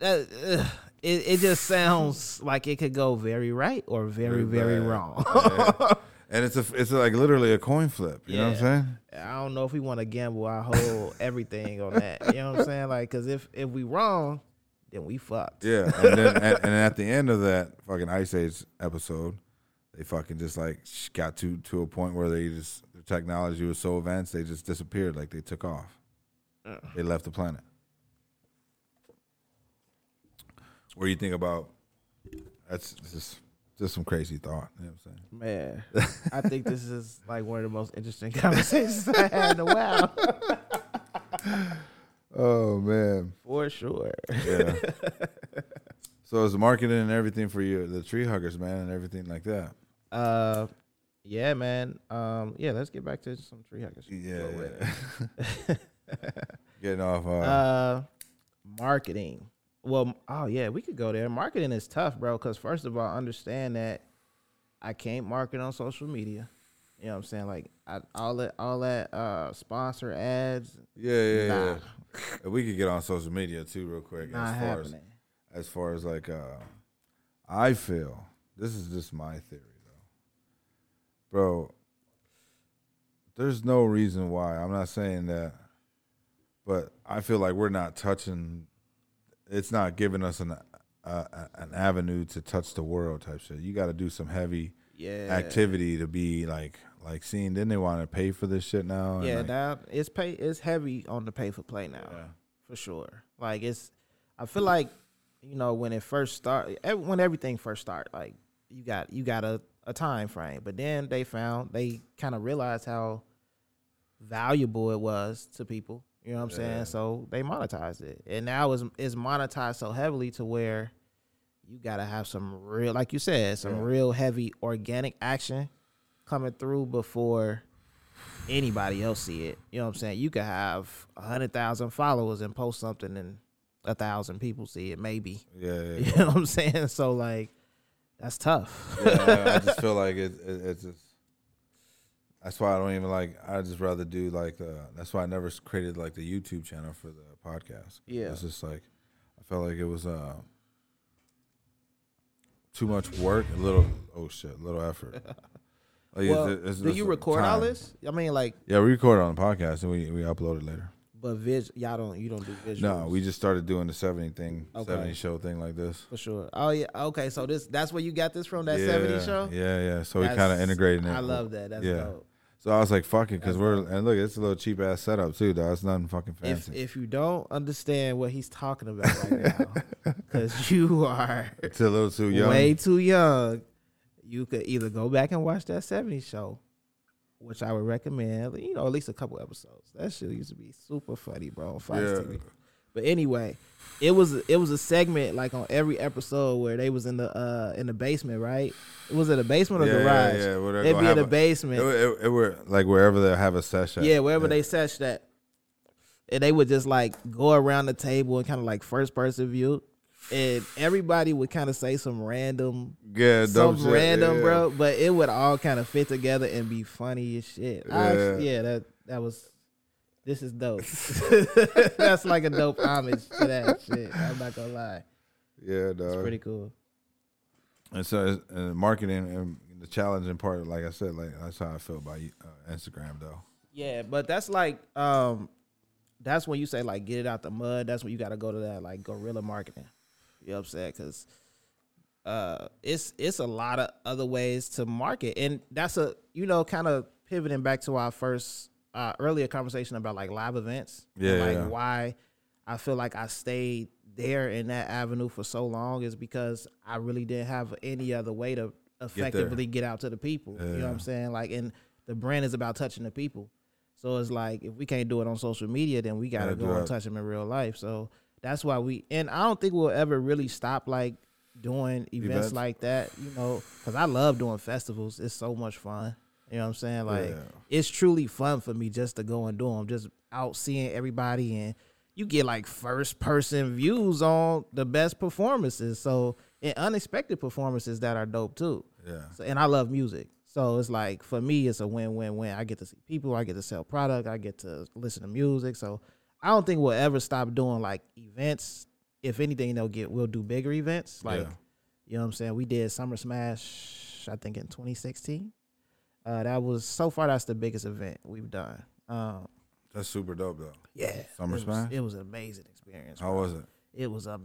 That ugh, it, it just sounds like it could go very right or very, very, bad. wrong. Yeah. and it's a it's like literally a coin flip. You know what I'm saying? I don't know if we want to gamble our whole everything on that. You know what I'm saying? Like, cause if if we wrong, then we fucked. Yeah. And then and, and at the end of that fucking Ice Age episode, they fucking just like got to to a point where they just the technology was so advanced they just disappeared, like they took off. Uh. They left the planet. What do you think about? That's just just some crazy thought. You know what I'm saying? Man, I think this is like one of the most interesting conversations I had in a while, Oh man. for sure. Yeah. so it's marketing and everything for you, the tree huggers, man, and everything like that. Uh, yeah, man. Um, yeah, let's get back to some tree huggers. Yeah. Yeah. Getting off. Uh, uh, marketing. Well, oh yeah, we could go there. Marketing is tough, bro. Because first of all, understand that I can't market on social media. You know what I'm saying? Like I, all that, all that uh, sponsor ads, yeah, yeah, nah, yeah. If we could get on social media too, real quick. not as far happening. as as far as like, uh, I feel this is just my theory bro. There's no reason why. I'm not saying that, but I feel like we're not touching. It's not giving us an uh, an avenue to touch the world type shit. You got to do some heavy Yeah, activity to be like like seeing. Then they want to pay for this shit now. Yeah, like, now it's pay. It's heavy on the pay for play now. yeah. for sure. Like it's, I feel like, you know, when it first started, when everything first start, like you got you got a, time frame, but then they found they kind of realized how valuable it was to people. You know what I'm Yeah. saying? So they monetized it, and now it's it's monetized so heavily to where you gotta have some real, like you said, some Yeah. real heavy organic action coming through before anybody else see it. You know what I'm saying? You could have a hundred thousand followers and post something and a thousand people see it, maybe. Yeah, yeah, You know what I'm saying? So like, that's tough. yeah, I, just feel like it, it, it's just. That's why I don't even like. I just rather do like the. That's why I never created like the YouTube channel for the podcast. Yeah. it's just like I felt like it was uh too much work, a little oh shit, a little effort. Like, well, it's- it's do just you record all this? I mean, like, Yeah, we record it on the podcast and we we upload it later. But vis, y'all don't, you don't do visuals. No, we just started doing the seventy thing, Okay. seventy show thing like this. for sure. Oh yeah, okay. So this, that's where you got this from? That yeah, 70 show? Yeah, yeah. So we kind of integrated it. I love that. That's Yeah. dope. So I was like, fuck it, because we're dope. and look, it's a little cheap ass setup too, dog. It's nothing fucking If fancy. if you don't understand what he's talking about right now, because you are it's a little too young. way too young, you could either go back and watch that 70 show, which I would recommend, you know, at least a couple episodes. That shit used to be super funny, bro, on Fox yeah, TV. But anyway, it was it was a segment like on every episode where they was in the uh in the basement, right? It was it a basement or yeah, garage? Yeah, yeah. where They'd be in the a- basement. It, it, it were like wherever they have a session. Yeah, wherever they search that. And they would just like go around the table and kind of like first person view. And everybody would kind of say some random, yeah, dope some shit, random, yeah. bro. But it would all kind of fit together and be funny as shit. I Yeah. yeah, that that was. This is dope. That's like a dope homage to that shit. I'm not gonna lie. Yeah, It's pretty cool. And so, it's- and marketing and the challenging part, like I said, like that's how I feel about uh, Instagram, though. Yeah, but that's like um that's when you say like get it out the mud. That's when you got to go to that like guerrilla marketing. You know what I'm saying? Cuz uh it's it's a lot of other ways to market and that's a you know kind of pivoting back to our first uh earlier conversation about like live events. Yeah, like yeah. why I feel like I stayed there in that avenue for so long is because I really didn't have any other way to effectively get, out to the people. You know what I'm saying? Like and the brand is about touching the people. So it's like if we can't do it on social media, then we gotta Gotta go and touch them in real life. So that's why we and I don't think we'll ever really stop like doing events, Events. like that. You know, because I love doing festivals. It's so much fun. You know what I'm saying? Like Yeah. it's truly fun for me just to go and do them. Just out seeing everybody and you get like first person views on the best performances. So and unexpected performances that are dope too. Yeah. So, and I love music. So it's like for me, it's a win win win. I get to see people, I get to sell product, I get to listen to music. So I don't think we'll ever stop doing like events. If anything, they'll get we'll do bigger events. Like Yeah. you know what I'm saying? We did Summer Smash, I think in 2016. Uh, that was so far that's the biggest event we've done. Um, That's super dope though. yeah, Summer it was, Smash? it was an amazing experience. How bro. was it? It was a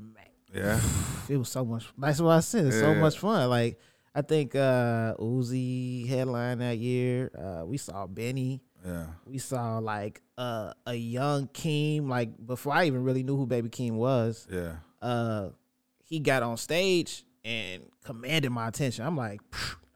Yeah. it was so much. That's what I said. It's so much fun. Like I think uh Uzi headline that year. Uh, we saw Benny. Yeah. We saw like uh, a young Keem. Like before I even really knew who Baby Keem was. Yeah. Uh, he got on stage and commanded my attention. I'm like,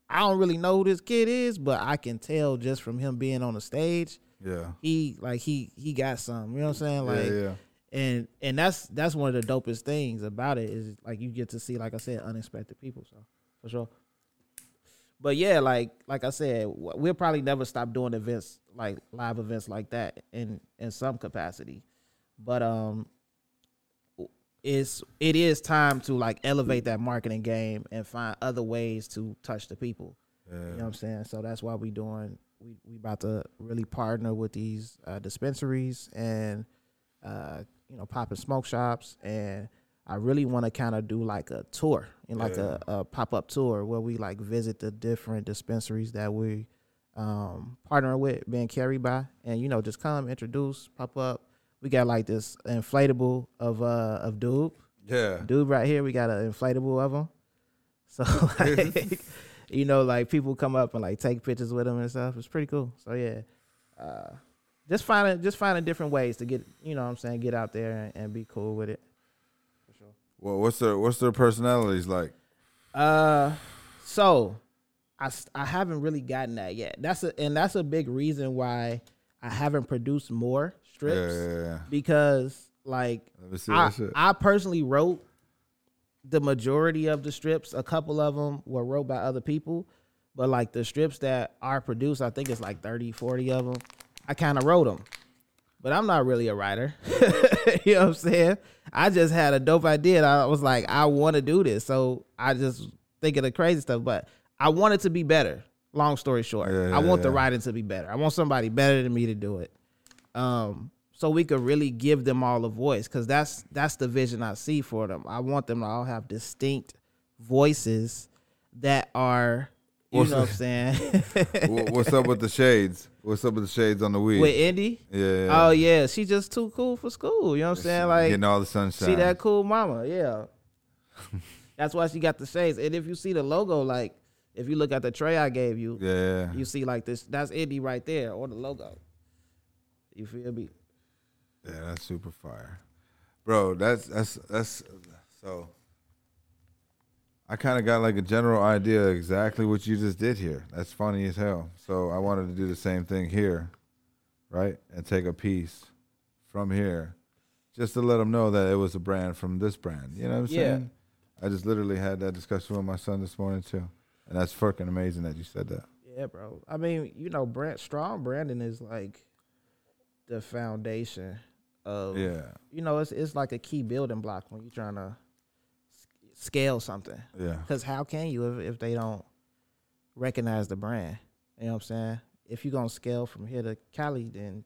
I don't really know who this kid is, but I can tell just from him being on the stage. Yeah. He like he he got some. You know what I'm saying? Like yeah. Yeah. and and that's that's one of the dopest things about it is like you get to see like i said unexpected people so for sure but yeah like like i said we'll probably never stop doing events like live events like that in in some capacity but um it's it is time to like elevate that marketing game and find other ways to touch the people Yeah. you know what I'm saying? So that's why we doing we we about to really partner with these uh, dispensaries and uh, you know popping smoke shops and I really want to kind of do like a tour and like Yeah. a, a pop up tour where we like visit the different dispensaries that we um partner with, being carried by, and you know just come introduce, pop up. We got like this inflatable of uh of dude Yeah. dude right here we got an inflatable of him so like you know like people come up and like take pictures with him and stuff it's pretty cool so yeah uh just finding just finding different ways to get you know what i'm saying get out there and, and be cool with it For sure. Well, what's their what's their personalities like? uh so I, I haven't really gotten that yet that's a and that's a big reason why i haven't produced more strips yeah, yeah. because like Let me see I. I personally wrote the majority of the strips. A couple of them were wrote by other people, but like the strips that are produced, I think it's like 30, 40 of them. I kind of wrote them, but I'm not really a writer. you know what I'm saying? I just had a dope idea. And I was like, I want to do this, so I just think of the crazy stuff. But I want it to be better. Long story short, Yeah, I yeah, want the writing to be better. I want somebody better than me to do it um so we could really give them all a voice because that's that's the vision i see for them i want them to all have distinct voices that are you What's know what i'm saying what's up with the shades? What's up with the shades on the weed? with indy yeah, yeah. oh yeah she's just too cool for school you know what i'm saying like getting all the sunshine. see that cool mama yeah that's why she got the shades and if you see the logo like if you look at the tray i gave you Yeah. you see like this that's indy right there or the logo you feel me Yeah, that's super fire, bro. That's that's that's so. I kind of got like a general idea of exactly what you just did here. That's funny as hell. So I wanted to do the same thing here, right? And take a piece from here, just to let them know that it was a brand from this brand. You know what I'm Yeah. saying? I just literally had that discussion with my son this morning too, and that's fucking amazing that you said that. Yeah, bro. I mean, you know, brand strong branding is like the foundation of Yeah, you know, it's it's like a key building block when you're trying to scale something. yeah, Because how can you if, if they don't recognize the brand? You know what I'm saying? If you're gonna scale from here to Cali, then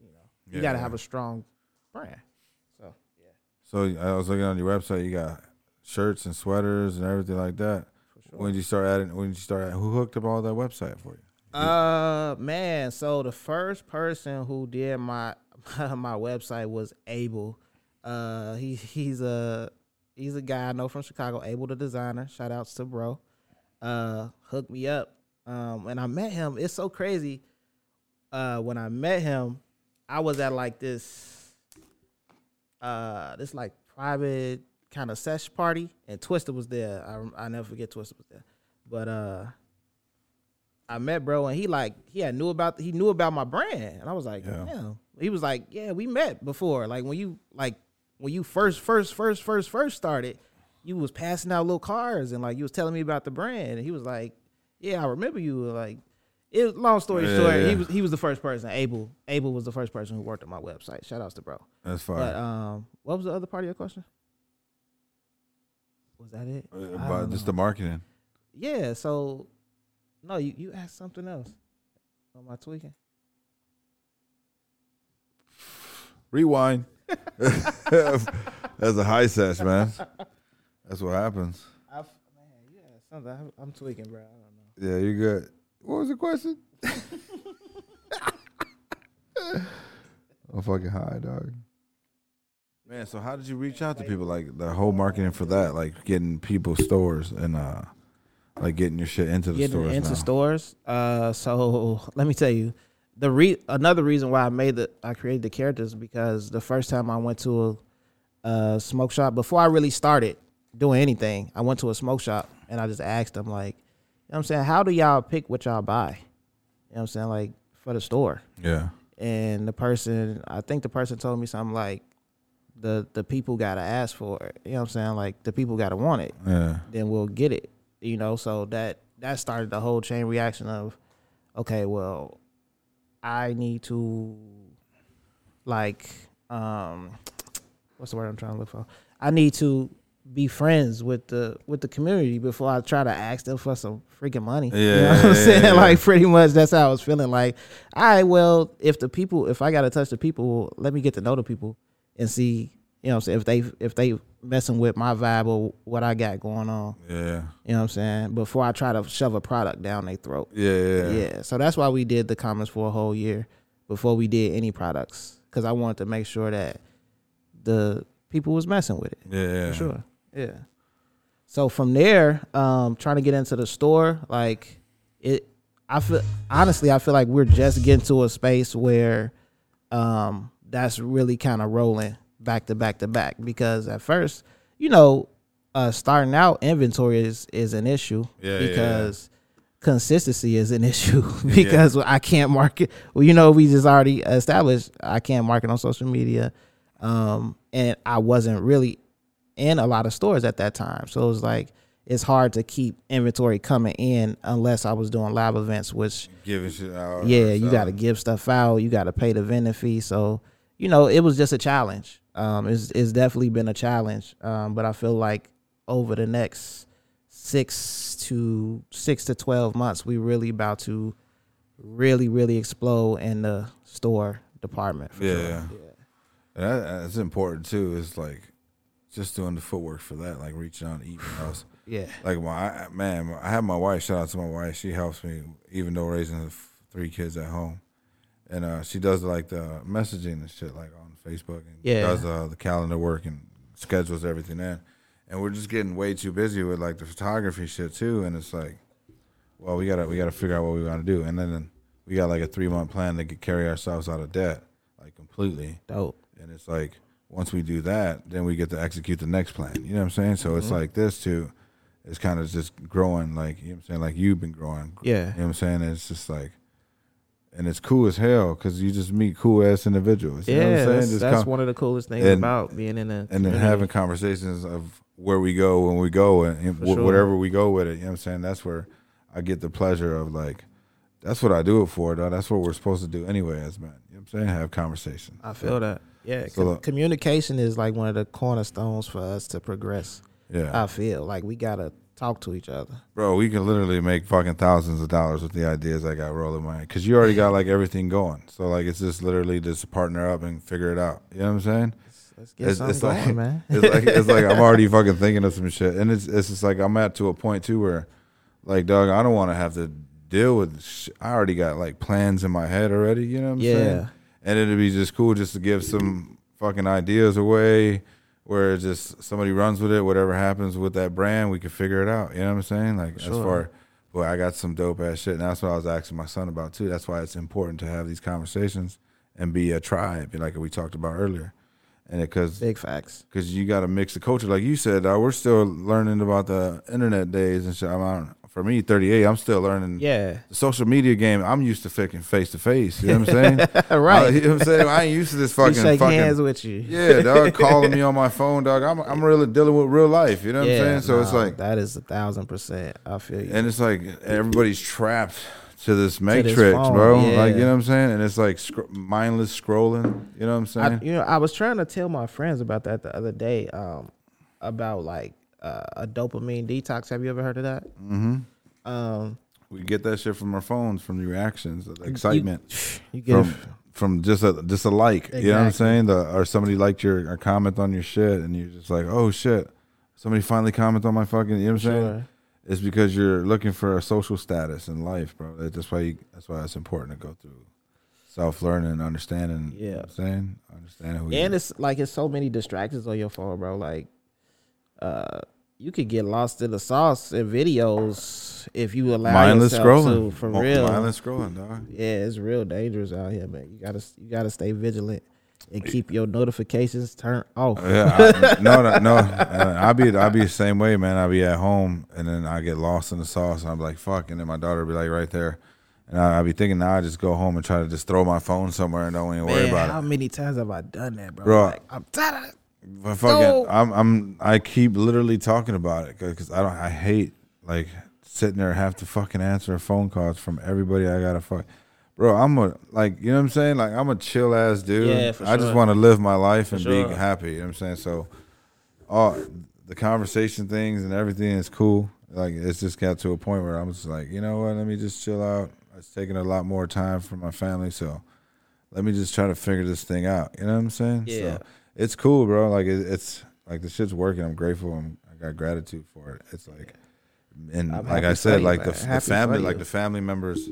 you know you got to Yeah. have a strong brand. So yeah, So I was looking on your website. You got shirts and sweaters and everything like that. Sure. When did you start adding? When did you start? Who hooked up all that website for you? Uh man, so the first person who did my my website was Abel. Uh he he's a he's a guy I know from Chicago, Abel the designer. Shout outs to bro. Uh hooked me up. Um and I met him. It's so crazy. Uh when I met him, I was at like this uh this like private kind of sesh party and Twister was there. I I never forget Twister was there. But uh I met bro and he like he had knew about he knew about my brand and I was like, Yeah. yeah. He was like, yeah, we met before. Like when you like when you first first first first first started, you was passing out little cards and like you was telling me about the brand and he was like, yeah, I remember you. Like it, long story Yeah, short, yeah. he was he was the first person. Abel Abel was the first person who worked on my website. Shout outs to bro. That's fine. But um, what was the other part of your question? Was that it? Uh, about just know. the marketing. Yeah. So, no, you you asked something else. Am I tweaking? Rewind. That's a high sesh, man. That's what happens. I man, you asked something. I'm, I'm tweaking, bro. I don't know. Yeah, you good. What was the question? I'm fucking high, dog. Man, so how did you reach out to people? Like the whole marketing for that, like getting people stores and uh, like getting your shit into the Getting stores. into now. stores. Uh, so let me tell you, the re another reason why I made the I created the characters because the first time I went to a, a smoke shop before I really started doing anything, I went to a smoke shop and I just asked them like, you know what I'm saying, how do y'all pick what y'all buy? You know what I'm saying, like for the store. Yeah, and the person I think the person told me something like the the people gotta ask for it. You know what I'm saying? Like the people gotta want it. yeah, Then we'll get it. You know, so that that started the whole chain reaction of okay, well, I need to like um what's the word I'm trying to look for? I need to be friends with the with the community before I try to ask them for some freaking money. you know Yeah, what I'm yeah, saying? yeah. Like pretty much that's how I was feeling. Like, all right, well, if the people if I gotta touch the people, let me get to know the people and see, you know what I'm saying, if they if they messing with my vibe or what I got going on. yeah, You know what I'm saying? Before I try to shove a product down their throat. yeah, yeah. Yeah. So that's why we did the comments for a whole year before we did any products. Cause I wanted to make sure that the people was messing with it. yeah, yeah. For sure. Yeah. So from there, um, trying to get into the store, like it I feel honestly, I feel like we're just getting to a space where um that's really kind of rolling back to back to back because at first, you know, uh starting out inventory is is an issue Yeah, yeah, because consistency is an issue because I can't market. Well, you know, we just already established I can't market on social media, um, and I wasn't really in a lot of stores at that time, so it was like it's hard to keep inventory coming in unless I was doing live events, which Giving shit out. yeah, you got to give stuff out. You got to pay the vendor fee. So, you know, it was just a challenge. Um, it's, it's definitely been a challenge. Um, but I feel like over the next six to six to 12 months, we really about to really, really explode in the store department. For Yeah, sure. yeah. And that, that's important too. It's like just doing the footwork for that, like reaching out to emails. Yeah. like my man, I have my wife. Shout out to my wife. She helps me, even though raising three kids at home, and uh, she does like the messaging and shit, like on Facebook, and Yeah. does uh, the calendar work and schedules everything in. And we're just getting way too busy with like the photography shit too. And it's like, well, we gotta we gotta figure out what we want to do, and then we got like a three month plan to get, carry ourselves out of debt, like completely. Dope. And it's like once we do that, then we get to execute the next plan. You know what I'm saying? So it's Mm-hmm. like this too. It's kind of just growing, like you know what I'm saying, like you've been growing. Yeah. You know what I'm saying? It's just like, and it's cool as hell because you just meet cool ass individuals. You know what Yeah. I'm saying? That's, Just that's come- one of the coolest things and- about being in a and then having conversations of where we go when we go and, and wh- sure. whatever we go with it. You know what I'm saying? That's where I get the pleasure of like, that's what I do it for, though. That's what we're supposed to do anyway as men. You know what I'm saying? Have conversation. I feel that. Yeah. So com- communication is like one of the cornerstones for us to progress. Yeah. I feel like we gotta talk to each other. Bro, we can literally make fucking thousands of dollars with the ideas I got rolling my because you already got like everything going. So like it's just literally just partner up and figure it out. You know what I'm saying? Let's get It's- something it's like- man. It's like it's like I'm already fucking thinking of some shit, and it's it's just like I'm at to a point too where, like, dog, I don't want to have to deal with. Sh- I already got like plans in my head already. You know what I'm Yeah. saying? And it'd be just cool just to give some fucking ideas away. Where it's just somebody runs with it, whatever happens with that brand, we can figure it out. You know what I'm saying? Like as far, boy, I got some dope ass shit, and that's what I was asking my son about too. That's why it's important to have these conversations and be a tribe, like we talked about earlier. And because Big facts. because you got to mix the culture, like you said. Uh, we're still learning about the internet days and shit. I'm on, for me, 38. I'm still learning Yeah. the social media game. I'm used to fucking face to face. You know what I'm saying? right. Uh, you know what I'm saying? I ain't used to this fucking shake fucking. hands with you. Yeah, dog, calling me on my phone, dog. I'm I'm really dealing with real life. You know what I'm saying? So it's like, that is a thousand percent. I feel you. and it's like everybody's trapped to this this matrix, phone, bro. Like you know what I'm saying? And it's like scr- mindless scrolling. You know what I'm saying? I, you know, I was trying to tell my friends about that the other day. Um, about like uh, a dopamine detox. Have you ever heard of that? mm-hmm. Um, We get that shit from our phones, from the reactions, the excitement, you get from from just a just a like. You know what I'm saying? The or somebody liked your or comment on your shit, and you're just like, oh shit, somebody finally commented on my fucking. You know what I'm saying? It's because you're looking for a social status in life, bro. That's why you, that's why it's important to go through self learning, understanding. You know Yeah. what I'm saying understanding who. and you, it's like it's so many distractions on your phone, bro. Like, uh, you could get lost in the sauce in videos if you allow mindless yourself scrolling, to, for Mo- real. Mindless scrolling, dog. Yeah, it's real dangerous out here, man. You gotta you gotta stay vigilant and keep your notifications turned off. Yeah, I, no, no, no. Uh, I'll be, I'll be the same way, man. I'll be at home, and then I get lost in the sauce, and I'm like, fuck, and then my daughter will be like right there, and I, I'll be thinking now I just go home and try to just throw my phone somewhere and don't even worry about how it. How many times have I done that, bro? Bro. Like, I'm tired of it. But fucking, No. I'm, I'm, I keep literally talking about it because I don't, I hate like sitting there and have to fucking answer phone calls from everybody I gotta fuck. Bro, I'm a like you know what I'm saying? Like I'm a chill ass dude. Yeah, for sure. I just want to live my life For and sure. be happy. You know what I'm saying? So all the conversation things and everything is cool. Like it's just got to a point where I'm just like, you know what, let me just chill out. It's taking a lot more time for my family, so let me just try to figure this thing out. You know what I'm saying? Yeah. So it's cool, bro. Like it, it's like the shit's working. I'm grateful. I'm, I got gratitude for it. It's like, and I'm like I said, you, like the, the family, like the family members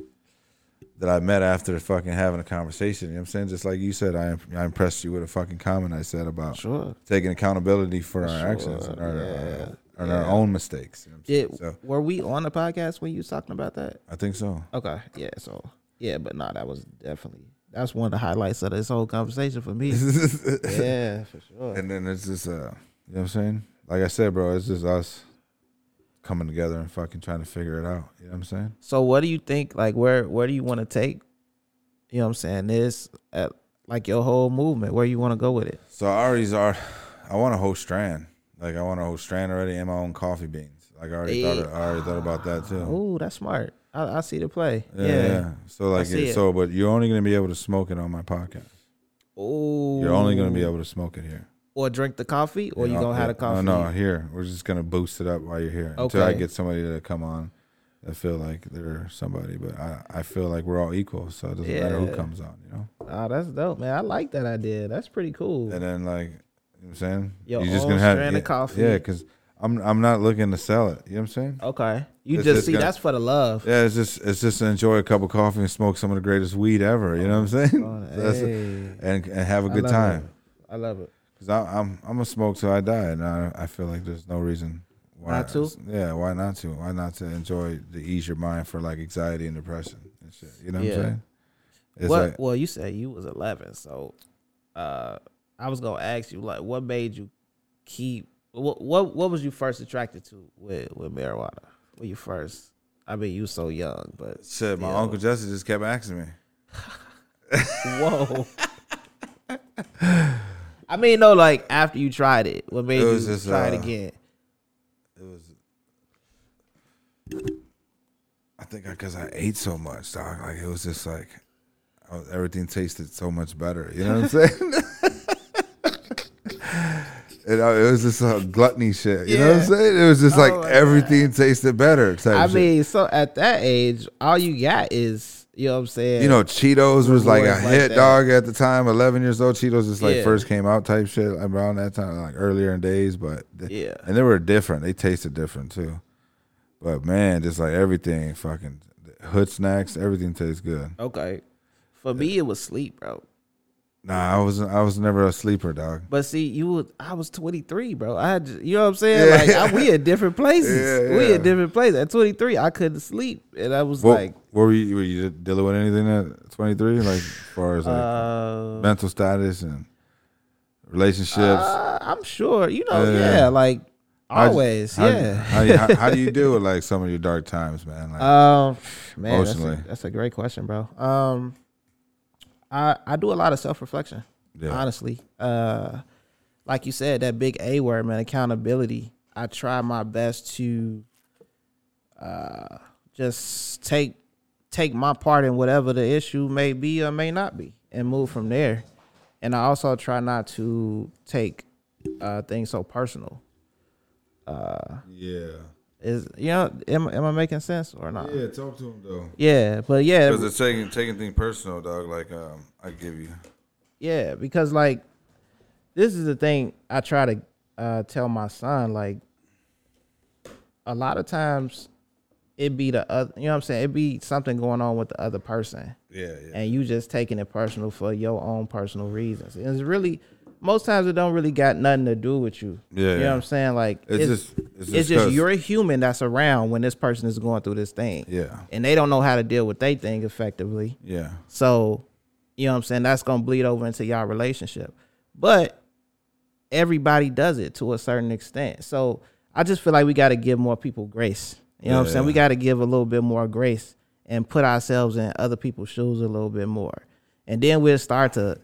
that I met after fucking having a conversation. You know what I'm saying? Just like you said, I I impressed you with a fucking comment I said about Sure. taking accountability for our Sure, actions and our, yeah, our, our yeah. own mistakes. You know Did? So were we on the podcast when you was talking about that? I think so. Okay, yeah. So yeah, but no, that was definitely that's one of the highlights of this whole conversation for me. yeah, for sure. And then it's just uh, you know what I'm saying? Like I said, bro, it's just us coming together and fucking trying to figure it out. You know what I'm saying? So what do you think? Like where where do you want to take? You know what I'm saying? This at like your whole movement. Where you want to go with it? So I already are. I want to host Strand. Like I want to host Strand already and my own coffee beans. Like I already Hey. thought. I already thought about that too. Oh, that's smart. I, I see the play. Yeah, Yeah. yeah. So like, it, it. so but you're only gonna be able to smoke it on my podcast. Oh, You're only gonna be able to smoke it here. or drink the coffee, or you Yeah, gonna have yeah. the coffee. No, no, here. We're just gonna boost it up while you're here until I get somebody to come on. I feel like they're somebody, but I, I feel like we're all equal, so it doesn't matter who comes on, you know. Oh, that's dope, man. I like that idea. That's pretty cool. And then like, you know what I'm saying, Your You're own strand of yeah, coffee. Yeah, because I'm I'm not looking to sell it. You know what I'm saying? Okay, you It's just see gonna- that's for the love. Yeah, it's just it's just to enjoy a cup of coffee and smoke some of the greatest weed ever. You know what I'm saying? Oh, So hey. and and have a good love time. it. I love it. Cause I, I'm I'm a smoke till I die, and I I feel like there's no reason why Not to? Yeah, why not to? Why not to enjoy to ease your mind for like anxiety and depression and shit. You know what Yeah. I'm saying? It's what? like well, you said you was 11, so uh, I was gonna ask you like, what made you keep? What what what was you first attracted to with with marijuana? When you first? I mean, you so young, but shit. My uncle Jesse just kept asking me. whoa. I mean, no, like after you tried it, what made It you just, try it uh, again? It was. I think because I, ate so much, dog. Like it was just like was, everything tasted so much better. You know what I'm saying? And it was just a gluttony shit. You know what I'm saying? It was just oh like Oh my everything tasted better. Type I shit. mean, so at that age, all you got is you know what I'm saying. you know, Cheetos was like a like hit that. dog at the time. Eleven years old, Cheetos just like Yeah. first came out type shit around that time, like earlier in days. But th- Yeah. and they were different. They tasted different too. But man, just like everything, fucking hood snacks, everything tastes good. Okay. For me, it was sleep, bro. Nah, I was I was never a sleeper, dog. But see, you was I was 23, bro. I had, you know what I'm saying? Like I, we in different places. Yeah, We yeah. in different places. At 23, I couldn't sleep, and I was What, like, what were you were you dealing with anything at twenty three? Like as far as like uh, mental status and relationships? uh, I'm sure, you know, Yeah. yeah, like always, how, yeah. How, how, how do you deal with like some of your dark times, man? Like, Um, man, that's a, that's a great question, bro. Um, I I do a lot of self reflection. yeah. honestly. Uh, like you said, that big A word, man, accountability. I try my best to uh, just take take my part in whatever the issue may be or may not be and move from there. And I also try not to take uh, things so personal. Uh, Yeah. Is you know, am, am I making sense or not? Yeah, talk to him though. Yeah, but yeah, Because it's taking taking things personal, dog. Like um, I give you. Yeah, because like this is the thing I try to uh, tell my son. Like a lot of times it be the other, you know what I'm saying? It be something going on with the other person, Yeah, yeah. and you just taking it personal for your own personal reasons. And it's really most times it don't really got nothing to do with you. Yeah, you know what I'm saying? Like It's, just it's just, it's just you're a human that's around when this person is going through this thing, Yeah, and they don't know how to deal with they thing effectively. yeah, So, you know what I'm saying? That's gonna bleed over into y'all relationship. But everybody does it to a certain extent. So I just feel like we gotta give more people grace. You know what I'm saying? We gotta give a little bit more grace and put ourselves in other people's shoes a little bit more. And then we'll start to,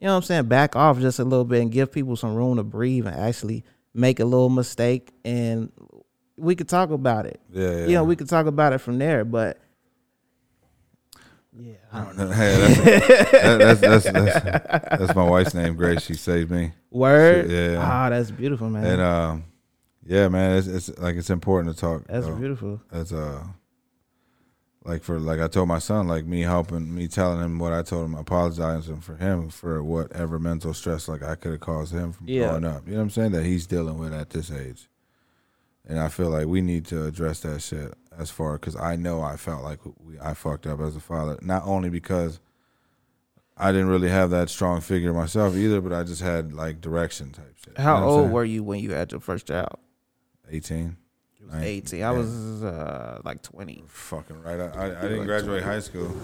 you know what I'm saying, back off just a little bit and give people some room to breathe and actually make a little mistake and we could talk about it. yeah, yeah. You know, we could talk about it from there, but yeah, I don't know. hey, that's, that, that's, that's, that's, that's my wife's name, Grace. She saved me. Word. Yeah. Ah, that's beautiful, man. And um, yeah, man, it's, it's like it's important to talk. that's though. beautiful. That's uh, like for like I told my son, like me helping, me telling him what I told him, apologizing for him for whatever mental stress like I could have caused him from yeah. growing up. You know what I'm saying? That he's dealing with at this age, and I feel like we need to address that shit as far because I know I felt like we, I fucked up as a father, not only because I didn't really have that strong figure myself either, but I just had like direction type shit. How you know old were you when you had your first child? Eighteen. 19. 18. I was uh, like 20. Fucking right. I, I, I didn't like graduate 20. high school.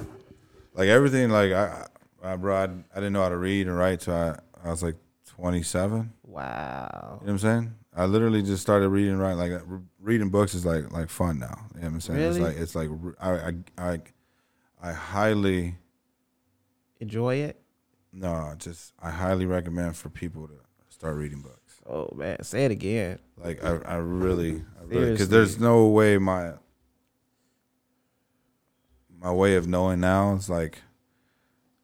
Like everything, like I, I bro, I, I, didn't know how to read and write. So I, I was like 27. Wow. You know what I'm saying? I literally just started reading and writing. Like uh, reading books is like like fun now. You know what I'm saying? Really? It's like it's like I I I, I highly enjoy it. No, just I highly recommend for people to start reading books. Oh, man. Say it again. Like I, I really, I really, because there's no way my my way of knowing now is like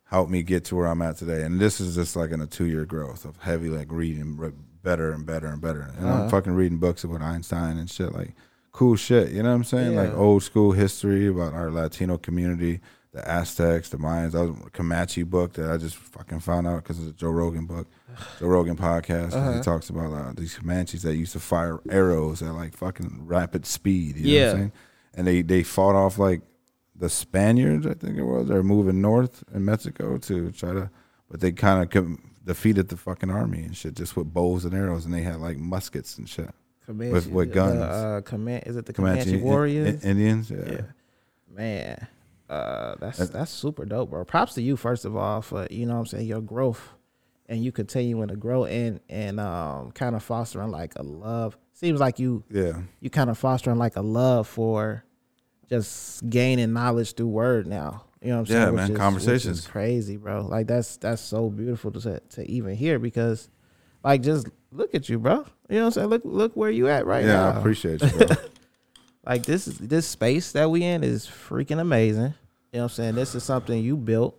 help me get to where I'm at today. And this is just like in a two year growth of heavy like reading better and better and better. And Uh-huh. I'm fucking reading books about Einstein and shit like cool shit. You know what I'm saying? Like old school history about our Latino community. The Aztecs, the Mayans. That was a Comanche book that I just fucking found out because it's a Joe Rogan book, Joe Rogan podcast. Uh-huh. He talks about uh, these Comanches that used to fire arrows at like fucking rapid speed. You know what Yeah. I'm saying? And they they fought off like the Spaniards, I think it was. They're moving north in Mexico to try to, but they kind of com- defeated the fucking army and shit just with bows and arrows, and they had like muskets and shit. Comanche, with the, guns. Uh, Coman- is it the Comanche Comanche, In- Warriors? In- Indians, yeah. yeah. Man. Uh, that's that's super dope, bro. Props to you first of all for you know what I'm saying your growth, and you continuing to grow and and um kind of fostering like a love. Seems like you yeah. you kind of fostering like a love for just gaining knowledge through word now. You know what I'm Yeah, saying? Yeah, man, is, conversations. Crazy, bro. Like that's that's so beautiful to to even hear because, like, just look at you, bro. You know what I'm saying? Look look where you at right yeah, now. Yeah, I appreciate you, bro. like this is this space that we in is freaking amazing. You know what I'm saying? This is something you built,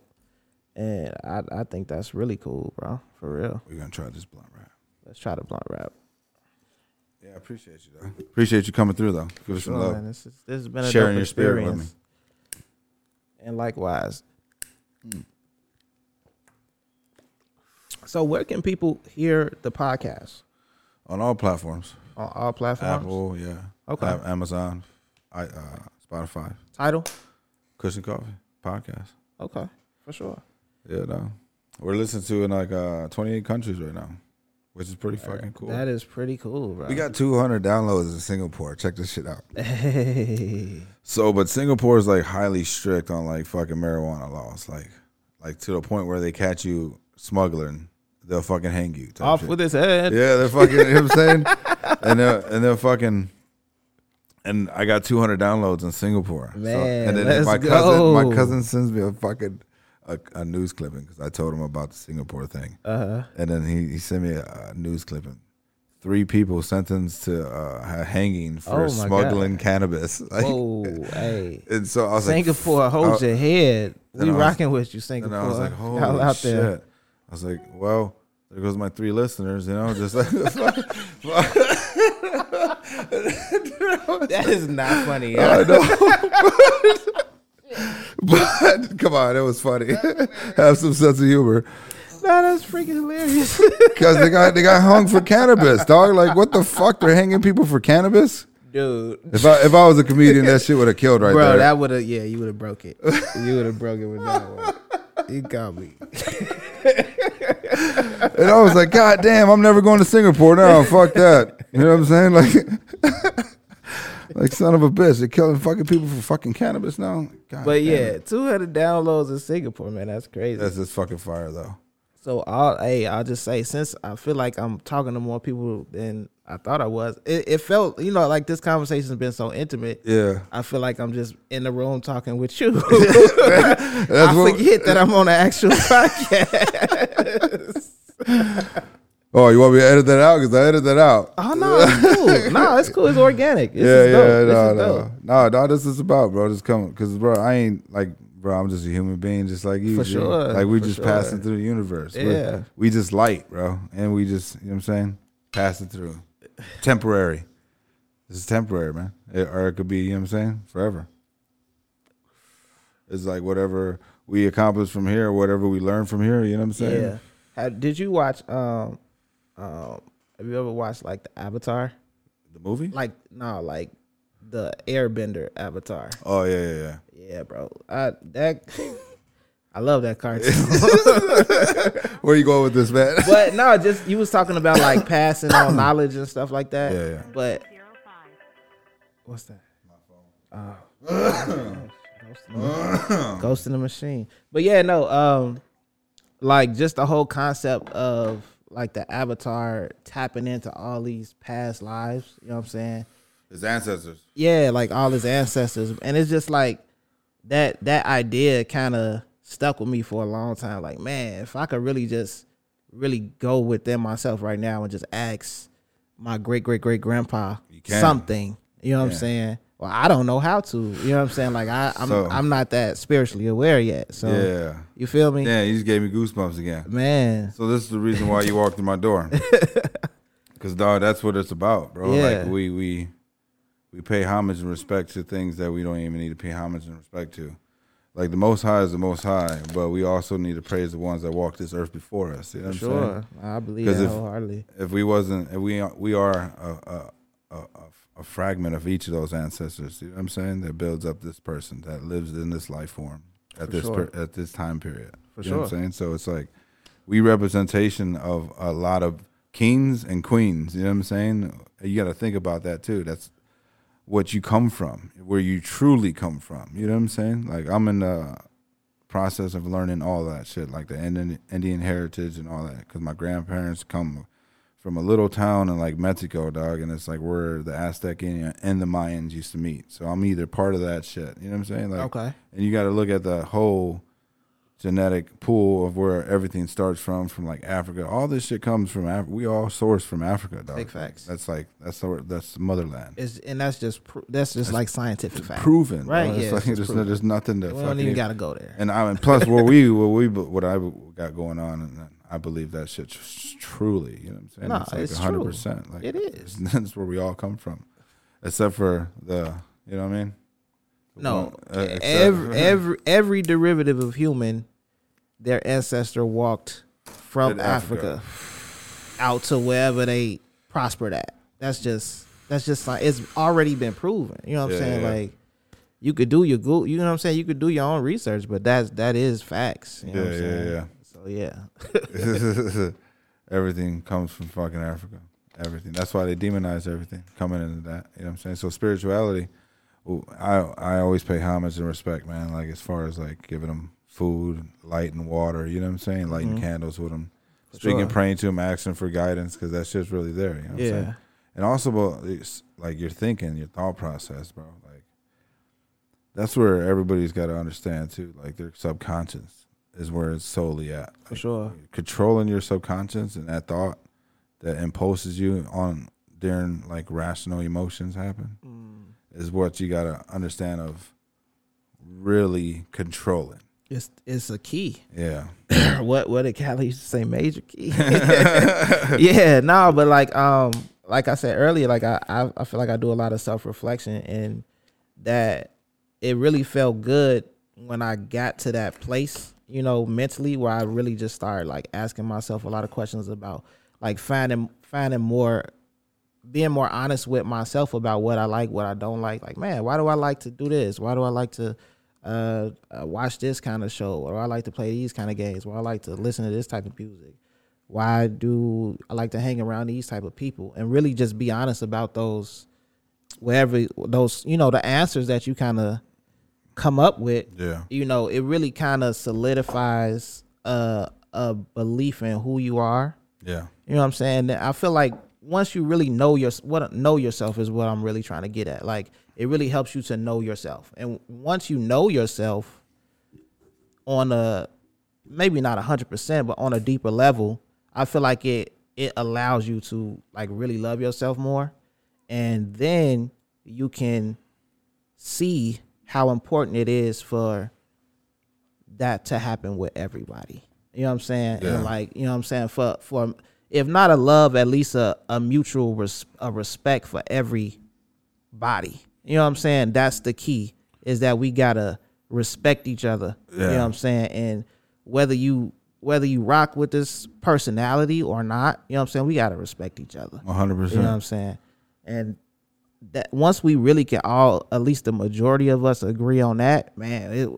and I I think that's really cool, bro. For real. We're gonna try this blunt wrap. Let's try the blunt wrap. Yeah, I appreciate you though. Appreciate you coming through though. Give us some love. man. This is this has been a Sharing your spirit with experience. And likewise. So where can people hear the podcast? On all platforms. On all platforms? Apple, yeah. Okay. Amazon, I uh Spotify, Title? Kush and Coffee, podcast. Okay, for sure. Yeah, no. We're listened to in like uh 28 countries right now. Which is pretty fucking cool. That is pretty cool, bro. we got 200 downloads in Singapore. Check this shit out. Hey. So, but Singapore is like highly strict on like fucking marijuana laws, like, like to the point where they catch you smuggling, they'll fucking hang you. Off shit. with his head. Yeah, they're fucking. you know what I'm saying? And they're and they're fucking. And I got 200 downloads in Singapore. So- Man, and then let's my cousin, go. my cousin sends me a fucking a, a news clipping because I told him about the Singapore thing, Uh-huh. and then he, he sent me a, a news clipping. three people sentenced to uh, hanging for Oh smuggling cannabis. Like, Whoa, hey. And so I was Singapore, like, hold I- your head. We I was- rocking with you, Singapore. And. I was like, holy Y'all out shit. there. I was like, well, there goes my three listeners, you know, just like That is not funny. I know. but come on, it was funny. Have some sense of humor. no, that's freaking hilarious. Because they got they got hung for cannabis, dog. Like what the fuck? They're hanging people for cannabis? Dude. If I if I was a comedian, that shit would have killed right Bro, there. Bro, that would have yeah, you would have broke it. You would have broke it with that one. You got me. and I was like, God damn, I'm never going to Singapore now. Fuck that. You know what I'm saying? Like, like son of a bitch, they're killing fucking people for fucking cannabis now. God But yeah, two hundred downloads in Singapore, man. That's crazy. that's just fucking fire though. So I'll hey, I'll just say since I feel like I'm talking to more people than I thought I was, it, it felt you know like this conversation's been so intimate. Yeah, I feel like I'm just in the room talking with you. I what. forget that I'm on an actual podcast. Oh, you want me to edit that out? Because I edited that out. oh no, it's cool. No, it's cool. It's organic. This yeah, yeah, no, no, no, no. This is about, bro. Just come, cause, bro, I ain't like, bro. I'm just a human being, just like you. For sure, Like we just sure. passing through the universe. We're- Yeah. we just light, bro, and we just, you know what I'm saying, passing through. Temporary. This is temporary, man. It- or it could be, you know what I'm saying, forever. It's like whatever we accomplish from here, whatever we learn from here. You know what I'm saying? Yeah. Have- did you watch? Um, um, have you ever watched like the Avatar? The movie? Like no, like the Airbender Avatar. Oh yeah, yeah, yeah. Yeah, bro. I that I love that cartoon. Where you going with this, man? but no, just you was talking about like passing on knowledge and stuff like that. Yeah, yeah. But what's that? My phone. Ghost, in the, Ghost in the machine. But yeah, no, um, like just the whole concept of like the avatar tapping into all these past lives. You know what I'm saying? His ancestors. yeah, like all his ancestors, and it's just like that. That idea kind of stuck with me for a long time. Like, man, if I could really just really go within myself right now and just ask my great great great grandpa something, you know what I'm saying? Well, I don't know how to. You know what I'm saying? Like, I, I'm So- I'm not that spiritually aware yet. So Yeah. you feel me, Yeah, you just gave me goosebumps again. man? So this is the reason why you walked through my door. Cause dog, that's what it's about, bro. Yeah. Like we we we pay homage and respect to things that we don't even need to pay homage and respect to. Like the Most High is the Most High, but we also need to praise the ones that walked this earth before us. You know what I'm saying? Sure, I believe that if- wholeheartedly. If we wasn't, if we we are a, a, a, a, a fragment of each of those ancestors. You know what I'm saying? That builds up this person that lives in this life form at For this sure. per, at this time period. For you know what. I'm saying? So it's like we representation of a lot of kings and queens. You know what I'm saying? You got to think about that too. That's what you come from, where you truly come from. You know what I'm saying? Like I'm in the process of learning all that shit, like the Indian, Indian heritage and all that, because my grandparents come from a little town in like Mexico, dog, and it's like where the Aztec and and the Mayans used to meet. So I'm either part of that shit. You know what I'm saying? Like, Okay. and you got to look at the whole genetic pool of where everything starts from from like africa all this shit comes from africa we all source from africa dog. Big facts. that's like that's the that's the motherland It's, and that's just pr- that's just like scientific fact. proven Right, yeah, like it's just there's, proven. there's nothing to We don't even got to go there. and I mean, plus what we what we what I got going on, and I believe that shit truly. You know what I'm saying? No, it's like it's hundred true. percent. Like It is. That's where we all come from, except for the you know what I mean. No, Uh, every every every derivative of human, their ancestor walked from Africa. Africa. out to wherever they prospered at. That's just that's just like it's already been proven. You know what I'm Yeah, saying? yeah. Like you could do your go, you know what I'm saying? You could do your own research, but that's that is facts. You know Yeah, what I'm yeah, saying? yeah. So yeah. everything comes from fucking Africa. Everything. That's why they demonize everything coming into that. You know what I'm saying? So spirituality, I I always pay homage and respect, man. Like as far as like giving them food, light, and water. You know what I'm saying? Lighting Mhm. candles with them, For speaking, sure. praying to them, asking for guidance, because that shit's really there. You know what I'm saying? And also about like your thinking, your thought process, bro. Like that's where everybody's got to understand too. Like their subconscious is where it's solely at. For sure. Controlling your subconscious and that thought, that impulses you on during like rational emotions happen is what you gotta understand of really controlling. It's it's a key. Yeah. what what did Khaled used to say? Major key. yeah, no, but like um like I said earlier, like I I, I feel like I do a lot of self reflection and that it really felt good when I got to that place, you know, mentally where I really just started like asking myself a lot of questions about like finding finding more being more honest with myself about what I like, what I don't like. Like, man, why do I like to do this? Why do I like to uh, uh, watch this kind of show? Do I like to play these kind of games? Why I like to listen to this type of music? Why do I like to hang around these type of people? And really just be honest about those, wherever those, you know, the answers that you kind of come up with. Yeah. You know, it really kind of solidifies a a belief in who you are. Yeah. You know what I'm saying? I feel like once you really know your what know yourself is what I'm really trying to get at. Like it really helps you to know yourself. And once you know yourself on a maybe not 100% but on a deeper level, I feel like it it allows you to like really love yourself more and then you can see how important it is for that to happen with everybody. You know what I'm saying? Yeah. And like, you know what I'm saying? For for if not a love, at least a, a mutual res, a respect for every body. You know what I'm saying? That's the key is that we gotta respect each other. You know what I'm saying? And whether you whether you rock with this personality or not, you know what I'm saying? We gotta respect each other. 100%. You know what I'm saying? And that once we really can all, at least the majority of us, agree on that, man, it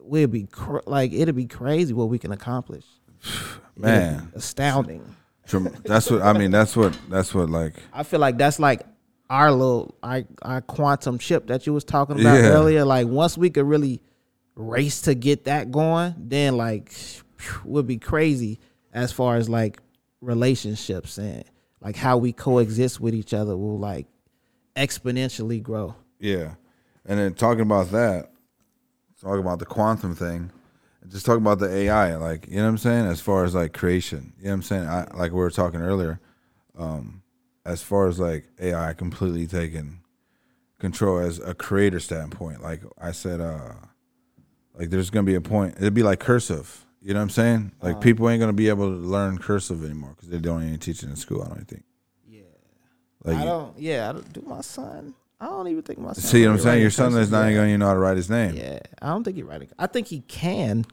we'll be cr- like it'll be crazy what we can accomplish. Man. astounding. That's what I mean. That's what that's what like I feel like that's like our little our, our quantum chip that you was talking about Yeah. earlier. Like once we could really race to get that going, then like would be crazy as far as like relationships and like how we coexist with each other will like exponentially grow. Yeah. And then talking about that, talking about the quantum thing, just talking about the AI, like, you know what I'm saying? As far as like creation, you know what I'm saying? I, like we were talking earlier, um, as far as like AI completely taking control as a creator standpoint, like I said, uh, like there's going to be a point, it'd be like cursive, you know what I'm saying? Like people ain't going to be able to learn cursive anymore because they don't even teach it in school, I don't think. Like, I don't yeah, I don't do my son. I don't even think my son see what I'm saying? Your son is not even going to know how to write his name. Yeah. I don't think he writing. I think he can.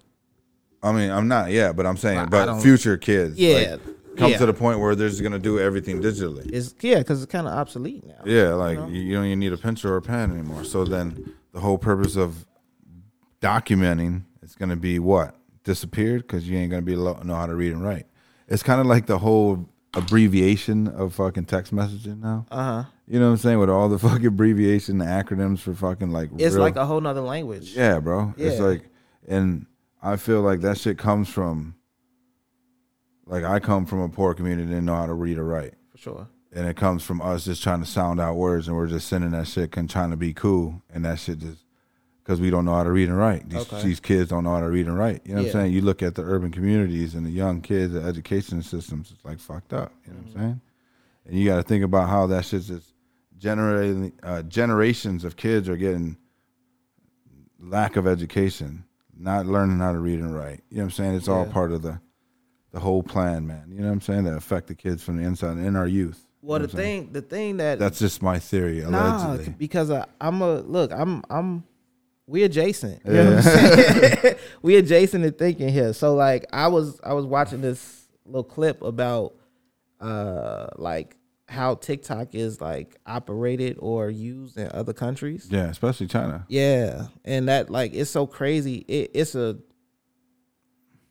I mean, I'm not, yeah, but I'm saying, I- I but don't- future kids, Yeah. like, come yeah. to the point where they're just gonna do everything digitally. It's yeah, because it's kind of obsolete now. Yeah, like you, you don't even need a pencil or a pen anymore. So then the whole purpose of documenting is gonna be what disappeared because you ain't gonna be lo- know how to read and write. It's kind of like the whole abbreviation of fucking text messaging now. Uh huh. You know what I'm saying? With all the fucking abbreviation acronyms for fucking like It's real- like a whole nother language. Yeah, bro. It's like, and I feel like that shit comes from, like, I come from a poor community, didn't know how to read or write. for sure. And it comes from us just trying to sound out words and we're just sending that shit and trying to be cool. And that shit just, because we don't know how to read and write. These, Okay. these kids don't know how to read and write. You know what I'm saying? You look at the urban communities and the young kids, the education systems, it's like fucked up. You know Mm-hmm. what I'm saying? And you got to think about how that shit's just generating, uh, generations of kids are getting lack of education, not learning how to read and write. You know what I'm saying? It's all part of the the whole plan, man. You know what I'm saying? That affect the kids from the inside and in our youth. You Well, know the I'm saying? thing, the thing that That's just my theory, nah, allegedly. because I, I'm a look, I'm I'm we adjacent. You know we adjacent in thinking here. So like I was I was watching this little clip about uh like how TikTok is like operated or used in other countries. yeah, especially China. Yeah, and that like it's so crazy. It, it's a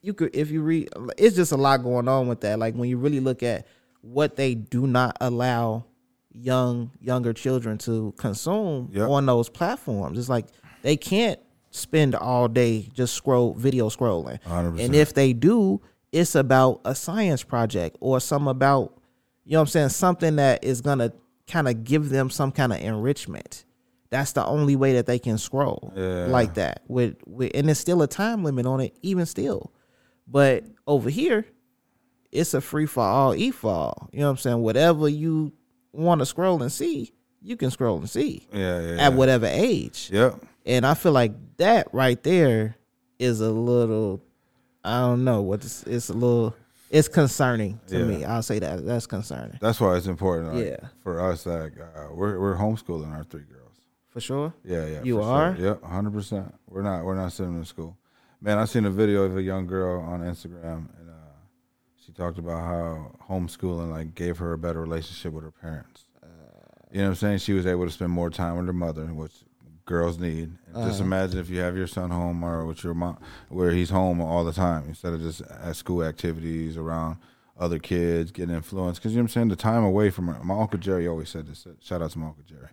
you could if you read, it's just a lot going on with that. Like when you really look at what they do not allow young younger children to consume Yep. on those platforms, it's like they can't spend all day just scroll video scrolling. 100%. And if they do, it's about a science project or some about you know what I'm saying, something that is gonna kind of give them some kind of enrichment. That's the only way that they can scroll Yeah. like that. With, with and there's still a time limit on it, even still. But over here, it's a free for all, e fall. You know what I'm saying? Whatever you want to scroll and see, you can scroll and see Yeah, yeah. at yeah. whatever age. Yep. And I feel like that right there is a little, I don't know what it's, it's a little, it's concerning to Yeah. me. I'll say that that's concerning That's why it's important. Like, Yeah. For us, like uh, we're we're homeschooling our three girls. for sure. Yeah, yeah. You sure. are? Yep, hundred percent. We're not we're not sending them to school. Man, I seen a video of a young girl on Instagram, and uh, she talked about how homeschooling like gave her a better relationship with her parents. You know what I'm saying? She was able to spend more time with her mother, which girls need. And Just Uh-huh. imagine if you have your son home or with your mom, where he's home all the time instead of just at school activities around other kids, getting influenced. Because you know what I'm saying? The time away from her. My uncle Jerry always said this. Shout out to my uncle Jerry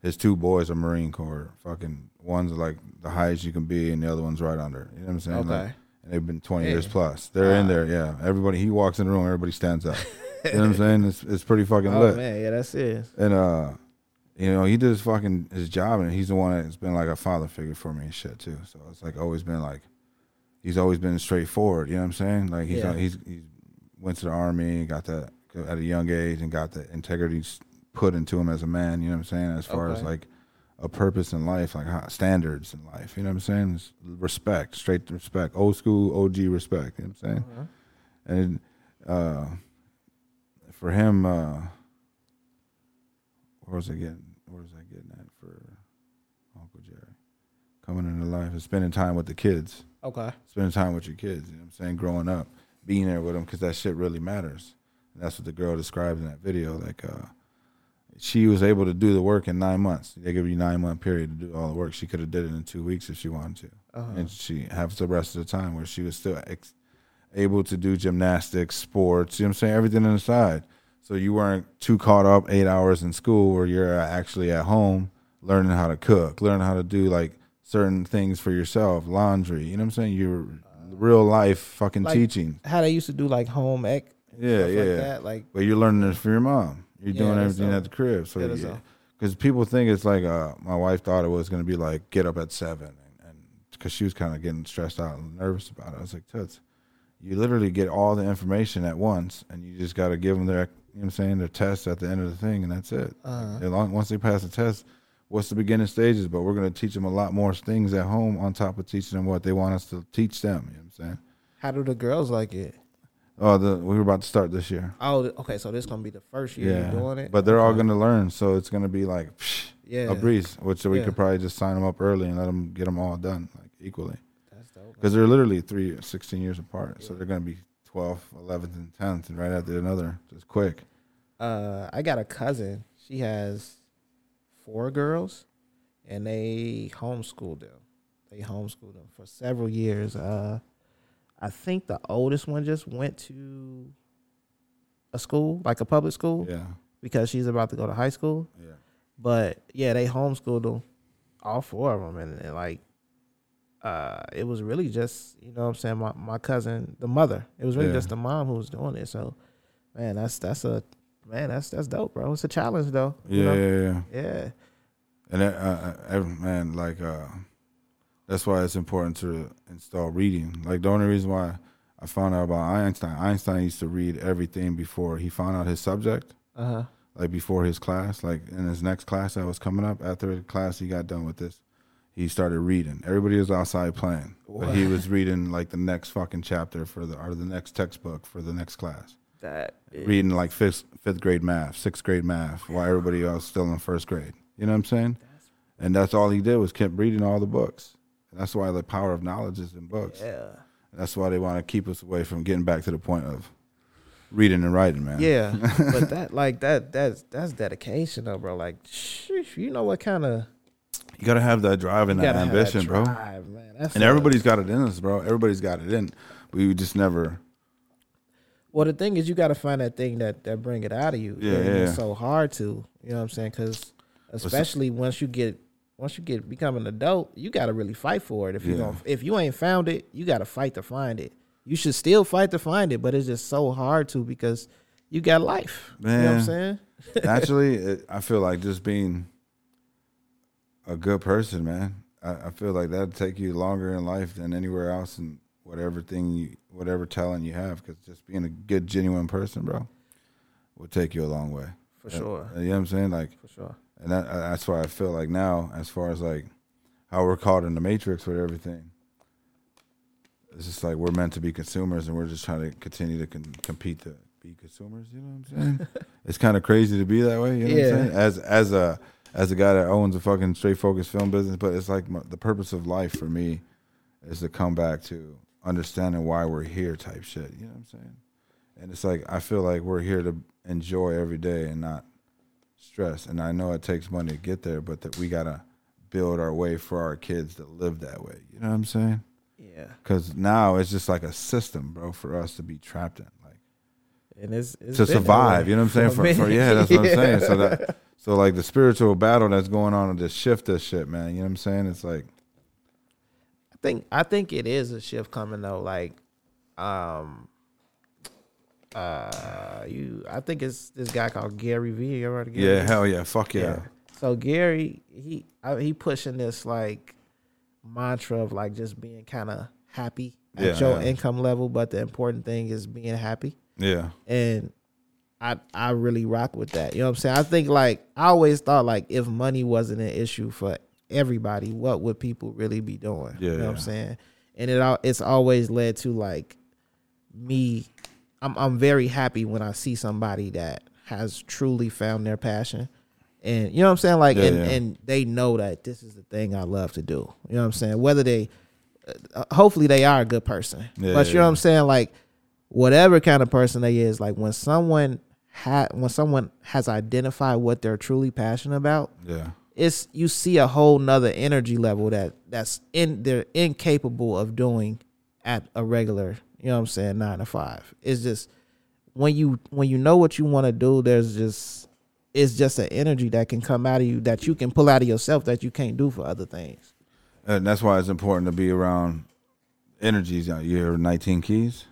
his two boys are Marine Corps. Fucking one's like the highest you can be, and the other one's right under. You know what I'm saying? Like, Okay. and they've been 20 Hey. years plus. They're in there, yeah. Everybody, he walks in the room, everybody stands up. you know what I'm saying? It's it's pretty fucking Oh lit. man, yeah, that's it. And uh, you know, he did his fucking his job, and he's the one that's been like a father figure for me and shit too. So it's like always been like, he's always been straightforward. You know what I'm saying? Like he's Yeah. he's he's went to the army, got that at a young age, and got the integrity put into him as a man. You know what I'm saying? As far as like a purpose in life, like standards in life. You know what I'm saying? It's respect, straight respect, old school OG respect. You know what I'm saying? Uh-huh. And uh, for him, uh, where was I getting? Where was I getting at for Uncle Jerry? Coming into life and spending time with the kids, Okay. spending time with your kids. You know what I'm saying? Growing up, being there with them because that shit really matters. And that's what the girl described in that video. Like, uh, she was able to do the work in nine months. They give you nine month period to do all the work. She could have did it in two weeks if she wanted to Uh-huh. and she has the rest of the time where she was still ex- able to do gymnastics, sports, you know what I'm saying, everything on the side. So you weren't too caught up eight hours in school where you're actually at home learning how to cook, learning how to do like certain things for yourself, laundry, you know what I'm saying? You're real life fucking Like- teaching. How they used to do like home ec. Yeah, stuff yeah. Like that. Like But you're learning this for your mom. You're Yeah, doing everything dope. at the crib. So yeah. Because people think it's like uh, my wife thought it was going to be like get up at seven, and because she was kind of getting stressed out and nervous about it. I was like, Toots, you literally get all the information at once, and you just got to give them their, you know what I'm saying, their test at the end of the thing, and that's it. Uh-huh. As long, once they pass the test, what's the beginning stages? But we're going to teach them a lot more things at home on top of teaching them what they want us to teach them. You know what I'm saying? how do the girls like it? Oh, the, we were about to start this year. Oh, okay. So this gonna be the first year Yeah, you're doing it. but they're all going to learn, so it's going to be like psh, yeah. a breeze. Which we Yeah. could probably just sign them up early and let them get them all done like equally. Because they're literally three, 16 years apart. So they're going to be 12th, 11th, and 10th, and right after another, just quick. uh, I got a cousin. She has four girls, and they homeschooled them. They homeschooled them for several years. Uh, I think the oldest one just went to a school, like a public school, Yeah, because she's about to go to high school. yeah, But yeah, they homeschooled them, all four of them, and, and like, uh, it was really just you know what I'm saying my my cousin, the mother. It was really Yeah. just the mom who was doing it. So, man, that's that's a man, that's that's dope, bro. It's a challenge though. you yeah, know? yeah, yeah. yeah. And that, uh, every, man, like, uh, that's why it's important to install reading. Like the only reason why I found out about Einstein, Einstein used to read everything before he found out his subject. Uh huh. like before his class, like in his next class that was coming up. After the class, he got done with this. He started reading. Everybody was outside playing, but he was reading like the next fucking chapter for the or the next textbook for the next class. That is, Reading like fifth fifth grade math, sixth grade math, while everybody else still in first grade. You know what I'm saying? And that's all he did was kept reading all the books. And that's why the power of knowledge is in books. yeah. And that's why they want to keep us away from getting back to the point of reading and writing, man. Yeah, but that like that that's that's dedication though, bro. Like, sheesh, you know what kind of You gotta have that drive and that gotta have that ambition, bro. man. That's And everybody's got it in us, bro. Everybody's got it in. We just never. Well, the thing is, you got to find that thing that that bring it out of you. Yeah, yeah, It's so hard to, you know what I'm saying? Because especially once you get once you get become an adult, you got to really fight for it. If you Yeah. don't, if you ain't found it, you got to fight to find it. You should still fight to find it, but it's just so hard to because you got life. You know what I'm saying? Naturally, it, I feel like just being a good person, man. I, I feel like that'd take you longer in life than anywhere else, and whatever thing you, whatever talent you have, because just being a good, genuine person, bro, will take you a long way. For sure. You know what I'm saying? Like, For sure. and that, uh, that's why I feel like now, as far as like how we're caught in the matrix with everything, it's just like we're meant to be consumers, and we're just trying to continue to con- compete to be consumers. You know what I'm saying? it's kind of crazy to be that way. You know what Yeah. I'm saying? As as a as a guy that owns a fucking straight focus film business, but it's like my, the purpose of life for me is to come back to understanding why we're here, type shit. You know what I'm saying? And it's like I feel like we're here to enjoy every day and not stress. And I know it takes money to get there, but that we gotta build our way for our kids to live that way. You know what I'm saying? Yeah. Because now it's just like a system, bro, for us to be trapped in, And it's, it's to survive. You know what I'm saying? a For, for yeah, that's what I'm saying. So that so like the spiritual battle that's going on to shift this shit, man. You know what I'm saying? It's like I think I think it is a shift coming though. Like, um, uh, you. I think it's this guy called Gary Vee. You ever heard of Gary? yeah, Vee? hell yeah, fuck yeah. So Gary, he he pushing this like mantra of like just being kind of happy at Yeah, your yeah. income level, but the important thing is being happy. Yeah. and I I really rock with that. You know what I'm saying? I think like I always thought like if money wasn't an issue for everybody, what would people really be doing? Yeah, you know what I'm saying? And it all it's always led to like me. I'm I'm very happy when I see somebody that has truly found their passion. And you know what I'm saying? Like Yeah, and, yeah. and they know that this is the thing I love to do. You know what I'm saying? Whether they uh, hopefully they are a good person. Yeah, but you know what I'm saying? Like whatever kind of person they is, like when someone ha- when someone has identified what they're truly passionate about, Yeah. it's you see a whole nother energy level that that's in they're incapable of doing at a regular, you know what I'm saying, nine to five. It's just when you when you know what you want to do, there's just it's just an energy that can come out of you that you can pull out of yourself that you can't do for other things. And that's why it's important to be around energies. You hear 19 keys?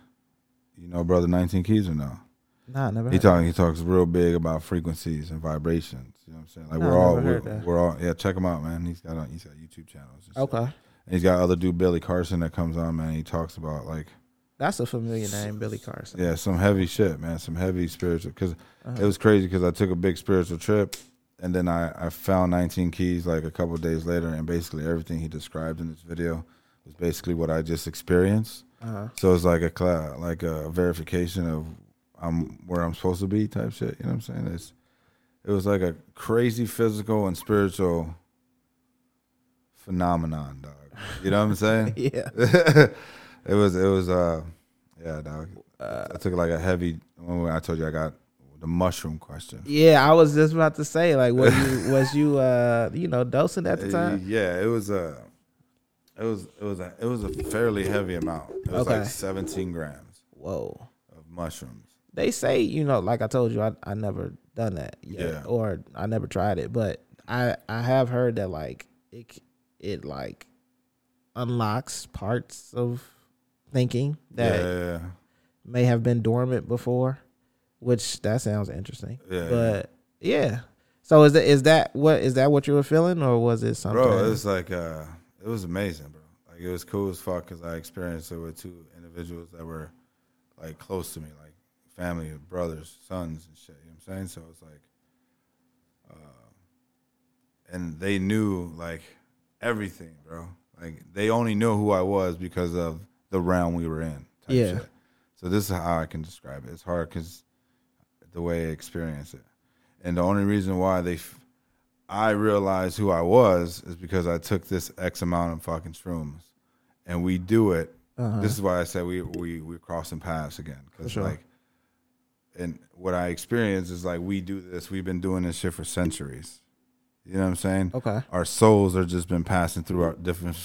You know, brother, 19 keys or no? Nah, never. He talking. He talks real big about frequencies and vibrations. You know what I'm saying? Like No, we're all we're, we're all yeah. Check him out, man. He's got a, he's got YouTube channels. and that. shit. Okay, And he's got other dude Billy Carson that comes on, man. He talks about like that's a familiar name, Billy Carson. yeah, some heavy shit, man. Some heavy spiritual. Because Uh-huh. it was crazy because I took a big spiritual trip, and then I I found 19 keys like a couple of days later, and basically everything he described in this video was basically what I just experienced. Uh-huh. So it's like a cla- like a verification of I'm where I'm supposed to be type shit. You know what I'm saying? It's it was like a crazy physical and spiritual phenomenon, dog. You know what I'm saying? Yeah. it was it was uh yeah, dog. I took like a heavy when I told you I got the mushroom question. Yeah, I was just about to say, like, was you was you uh you know dosing at the time? Yeah, it was a it was it was a it was a fairly heavy amount. It was Okay. like 17 grams Whoa. of mushrooms. They say, you know, like I told you, I I never done that yet, Yeah. or I never tried it, but I I have heard that like it it like unlocks parts of thinking that yeah, may have been dormant before, which that sounds interesting. Yeah, but yeah. So is that is that what is that what you were feeling, or was it something? bro. It was like uh, it was amazing, bro. Like it was cool as fuck because I experienced it with two individuals that were like close to me, like family, brothers, sons, and shit. You know what I'm saying? So it's like, uh, and they knew like everything, bro. Like they only knew who I was because of the realm we were in. type Yeah. shit. So this is how I can describe it. It's hard because the way I experience it, and the only reason why they, f- I realized who I was is because I took this X amount of fucking shrooms, and we do it. Uh-huh. This is why I said we we we're crossing paths again because sure. like, and what I experienced is like we do this. We've been doing this shit for centuries. You know what I'm saying? okay. Our souls are just been passing through our different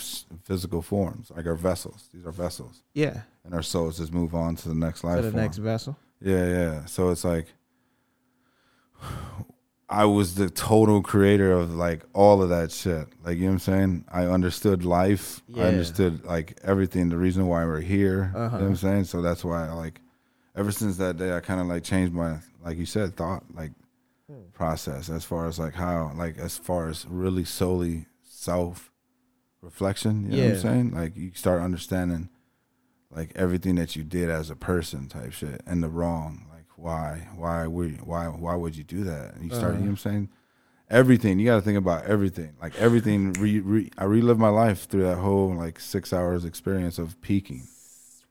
physical forms, like our vessels. These are vessels, Yeah. and our souls just move on to the next life To the form. next vessel. Yeah, yeah. So it's like I was the total creator of like all of that shit. Like you know what I'm saying? I understood life. Yeah. I understood like everything, the reason why we're here. Uh-huh. You know what I'm saying? So that's why I like ever since that day I kinda like changed my like you said, thought like Hmm. process as far as like how like as far as really solely self reflection. You know what Yeah. I'm saying? Like you start understanding like everything that you did as a person type shit and the wrong. Why, why would, why, why would you do that? And you start, you know what I'm saying? Everything you got to think about everything. Like everything. Re, re, I relived my life through that whole like six hours experience of peaking.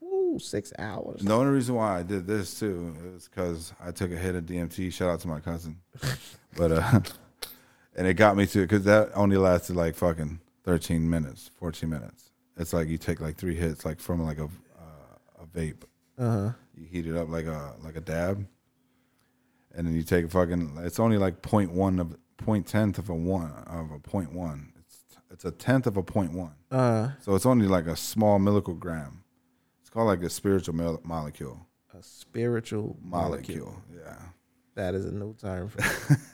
Ooh, six hours. The only reason why I did this too is because I took a hit of DMT. Shout out to my cousin, but uh, and it got me to because that only lasted like fucking thirteen minutes, fourteen minutes. It's like you take like three hits, like from like a uh, a vape. Uh huh. You heat it up like a like a dab, and then you take a fucking. It's only like point one of point tenth of a one of a point one. It's it's a tenth of a point one. Uh, So it's only like a small milligram. It's called like a spiritual mel- molecule. a spiritual molecule. Molecule. Yeah. That is a new term. For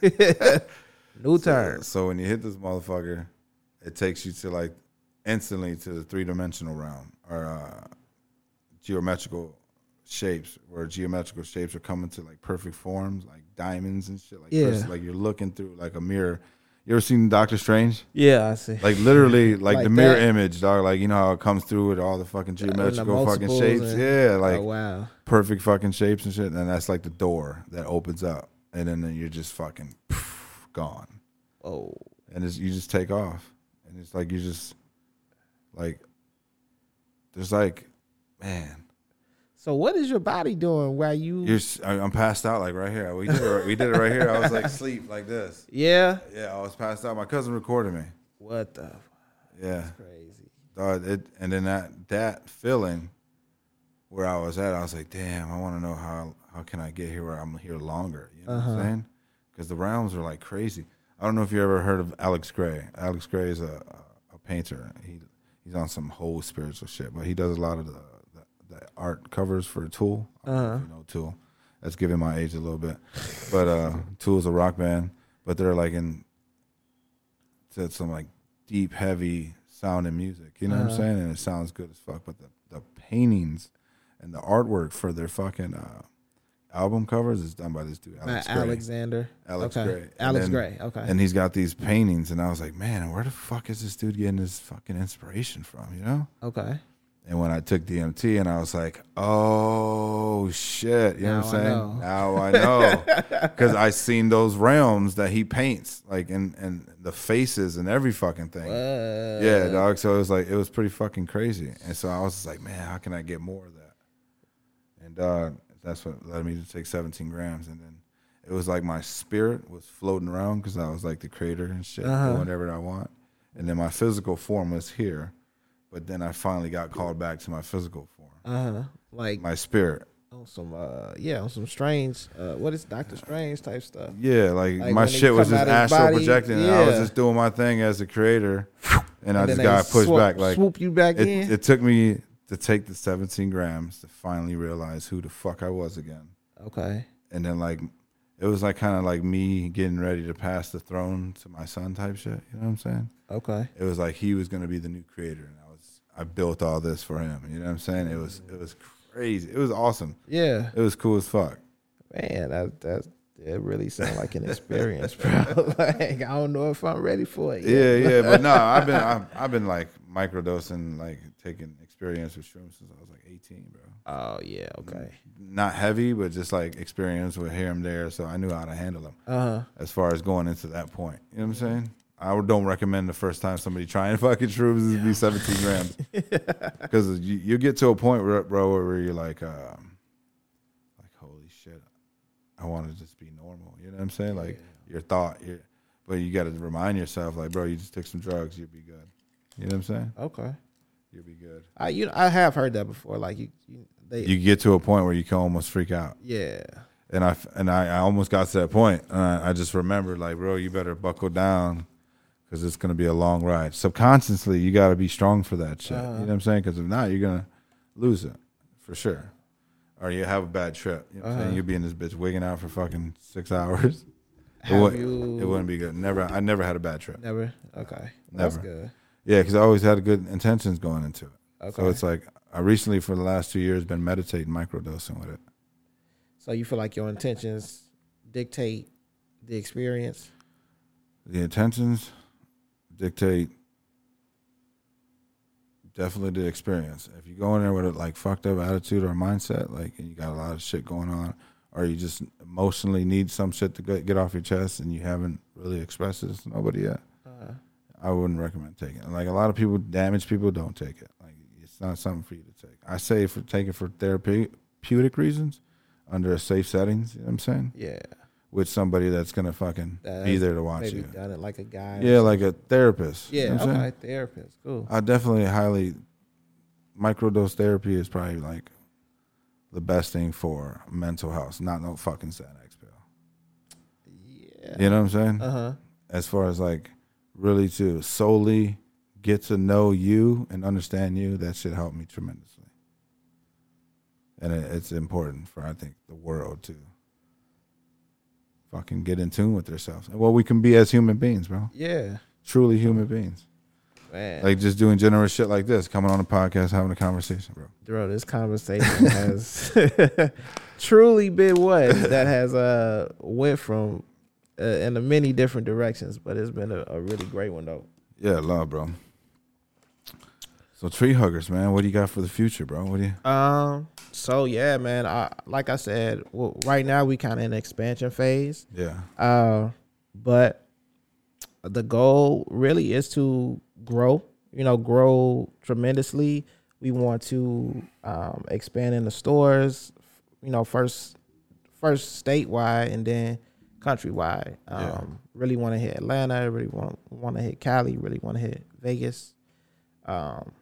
new term. So, so when you hit this motherfucker, it takes you to like instantly to the three dimensional realm or uh, geometrical shapes, where geometrical shapes are coming to like perfect forms, like diamonds and shit. Like Yeah. like you're looking through like a mirror. You ever seen Doctor Strange? Yeah, I see. Like literally, like, Like the mirror that? image, dog. Like you know how it comes through with all the fucking and the geometrical fucking shapes. and- yeah, oh, like oh wow. perfect fucking shapes and shit. And that's like the door that opens up, and then you're just fucking gone, Oh, and it's, you just take off, and it's like you just like there's like man, so what is your body doing while you? you're I'm passed out like right here. We did it, we did it right here. I was like sleep like this. yeah. Yeah, I was passed out. My cousin recorded me. What the Yeah. crazy? Dog, it, and then that that feeling where I was at, I was like, damn, I want to know how how can I get here where I'm here longer? You know what Uh-huh. I'm saying? Because the realms are like crazy. I don't know if you ever heard of Alex Grey. Alex Grey is a a painter. He he's on some whole spiritual shit, but he does a lot of the art covers for Tool. I don't know if Uh-huh. you know Tool. That's giving my age a little bit, but uh, Tool's a rock band, but they're like in said some like deep, heavy sounding music. You know what I'm Uh-huh. saying? And it sounds good as fuck. But the, the paintings and the artwork for their fucking uh, album covers is done by this dude, Alex Matt Grey. Alexander. Alex okay. Grey. Alex then- Grey. Okay. And he's got these paintings, and I was like, man, where the fuck is this dude getting his fucking inspiration from? You know? okay. And when I took DMT, and I was like, oh shit, you know what I'm Now I saying? Now I know, because I seen those realms that he paints, like and and the faces and every fucking thing. What? Yeah, dog. So it was like it was pretty fucking crazy, and so I was just like, man, how can I get more of that? And uh, that's what led me to take 17 grams, and then it was like my spirit was floating around because I was like the creator and shit, Uh-huh. whatever I want, and then my physical form was here, but then I finally got called back to my physical form, Uh huh. Like my spirit. on some uh yeah on some strange uh what is Doctor Strange type stuff. Yeah, like, Like my shit was just astral body, projecting, and I was just doing my thing as the creator, and, I just got pushed swoop- back like swoop you back it, in. it took me to take the 17 grams to finally realize who the fuck I was again. okay. And then like it was like kind of like me getting ready to pass the throne to my son type shit. You know what I'm saying? Okay. It was like he was gonna be the new creator, and I I built all this for him. You know what I'm saying? It was it was crazy. It was awesome. Yeah. It was cool as fuck. Man, that that it really sounds like an experience, bro. like I don't know if I'm ready for it. yet. Yeah, yeah, but no, I've been I've, I've been like microdosing, like taking experience with shrooms since I was like 18, bro. Oh yeah. Okay. Not heavy, but just like experience with here and there, so I knew how to handle them. Uh huh. as far as going into that point. You know what I'm saying? I don't recommend the first time somebody trying fucking shrooms is be 17 grams because you, you get to a point, where, bro, where you're like, um, like holy shit, I want to just be normal. You know what I'm saying? Like your thought, your, but you got to remind yourself, like, bro, you just took some drugs, you'll be good. You know what I'm saying? Okay. You'll be good. I you know, I have heard that before. Like you, you they You get to a point where you can almost freak out. yeah. and I and I, I almost got to that point. And I, I just remembered, like, bro, you better buckle down because it's gonna be a long ride. Subconsciously, you got to be strong for that shit. Uh-huh. You know what I'm saying? Because if not, you're gonna lose it for sure, or you have a bad trip. You know what I'm Uh-huh. saying? You'll be in this bitch wigging out for fucking six hours. It, Have would, you it wouldn't be good. Never. I never had a bad trip. never? Okay. That's Never. good. Yeah, because I always had good intentions going into it. Okay. So it's like I recently, for the last two years, been meditating, microdosing with it. So you feel like your intentions dictate the experience? the intentions dictate definitely the experience. If you go in there with a like fucked up attitude or mindset, like and you got a lot of shit going on, or you just emotionally need some shit to get, get off your chest and you haven't really expressed it to nobody yet, Uh, I wouldn't recommend taking it. Like a lot of people, damaged people don't take it. Like it's not something for you to take. I say for take it for therapeutic reasons, under a safe settings. You know what I'm saying? yeah, With somebody that's gonna fucking be there to watch maybe you. done it like a guy. Yeah, like a therapist. You Yeah, know I'm okay, therapist, cool. I definitely highly microdose therapy is probably like the best thing for mental health. Not no fucking Xanax pill. Yeah. You know what I'm saying? Uh huh. As far as like really to solely get to know you and understand you, that should help me tremendously. And it, it's important for I think the world to fucking get in tune with themselves Well, we can be as human beings, bro. Yeah, Truly human beings. man. Like just doing generous shit like this, coming on a podcast, having a conversation, bro. bro, this conversation has truly been what that has uh went from uh, in a many different directions, but it's been a, a really great one though. Yeah, love, bro. So tree huggers, man, what do you got for the future, bro? What do you? Um. So yeah, man. I like I said, well, right now we kind of in expansion phase. Yeah, Uh, but the goal really is to grow. You know, grow tremendously. We want to um, expand in the stores. You know, first first statewide and then countrywide. Um, Yeah. Really want to hit Atlanta. Really want want to hit Cali. Really want to hit Vegas. Um,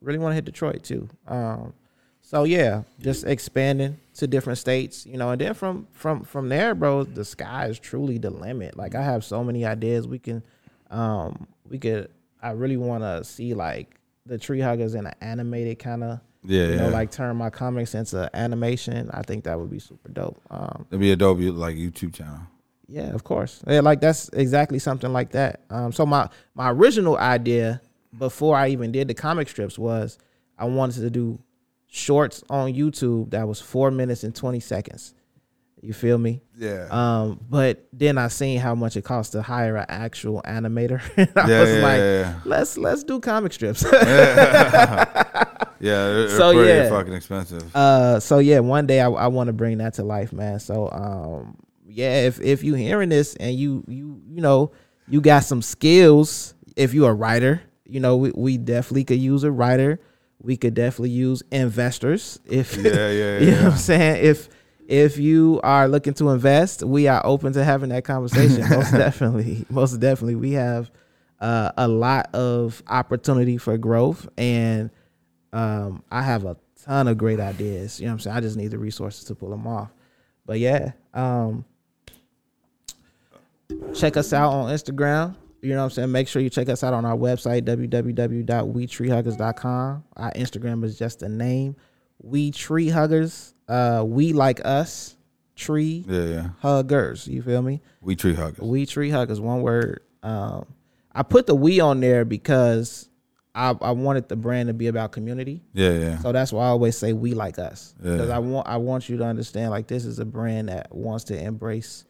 really want to hit Detroit too. Um, so yeah, just expanding to different states, you know, and then from from from there, bro, the sky is truly the limit. Like I have so many ideas. We can, um, we could. I really want to see like the tree huggers in an animated kind of, yeah, you yeah. like turn my comics into animation. I think that would be super dope. Um, It'd be a dope like YouTube channel. yeah, of course. Yeah, like that's exactly something like that. Um, so my my original idea before I even did the comic strips was I wanted to do shorts on YouTube that was four minutes and twenty seconds. You feel me? Yeah, Um, but then I seen how much it costs to hire an actual animator. and I yeah, was yeah, like, yeah, let's let's do comic strips. yeah. they're So, pretty yeah. fucking expensive. Uh, so yeah, one day I, I want to bring that to life, man. So um, yeah, if if you hearing this and you you you know you got some skills, if you're a writer, you know we, we definitely could use a writer. We could definitely use investors if Yeah, yeah, yeah. you know what. I'm saying. If if you are looking to invest, we are open to having that conversation. most definitely, most definitely, we have uh, a lot of opportunity for growth, and um, I have a ton of great ideas. You know what I'm saying? I just need the resources to pull them off. But yeah, um, check us out on Instagram. You know what I'm saying? Make sure you check us out on our website, www.wetreehuggers.com. Our Instagram is just a name. We Tree Huggers. Uh, we like us. Tree Yeah, yeah. Huggers. You feel me? We tree huggers. We Tree Huggers. One word. Um, I put the we on there because I, I wanted the brand to be about community. Yeah, yeah. So that's why I always say we like us because Yeah. I want I want you to understand like this is a brand that wants to embrace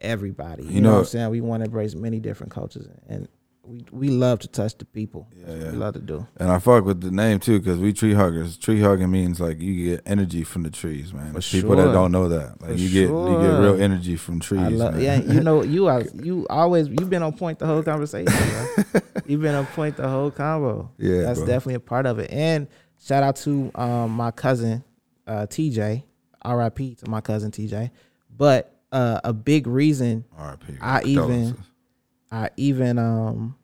everybody. You, You know, know- what I'm saying? We want to embrace many different cultures and we we love to touch the people. Yeah, yeah. We love to do. And I fuck with the name too, because we tree huggers. Tree hugging means like you get energy from the trees, man. For People that don't know that, like For you get you get real energy from trees. Love man. yeah. You know you are you always you've been on point the whole conversation. Bro. you've been on point the whole convo. Yeah, that's bro. definitely a part of it. And shout out to um my cousin uh TJ. R.I.P. to my cousin TJ. But uh, a big reason R.I.P. I even- I even um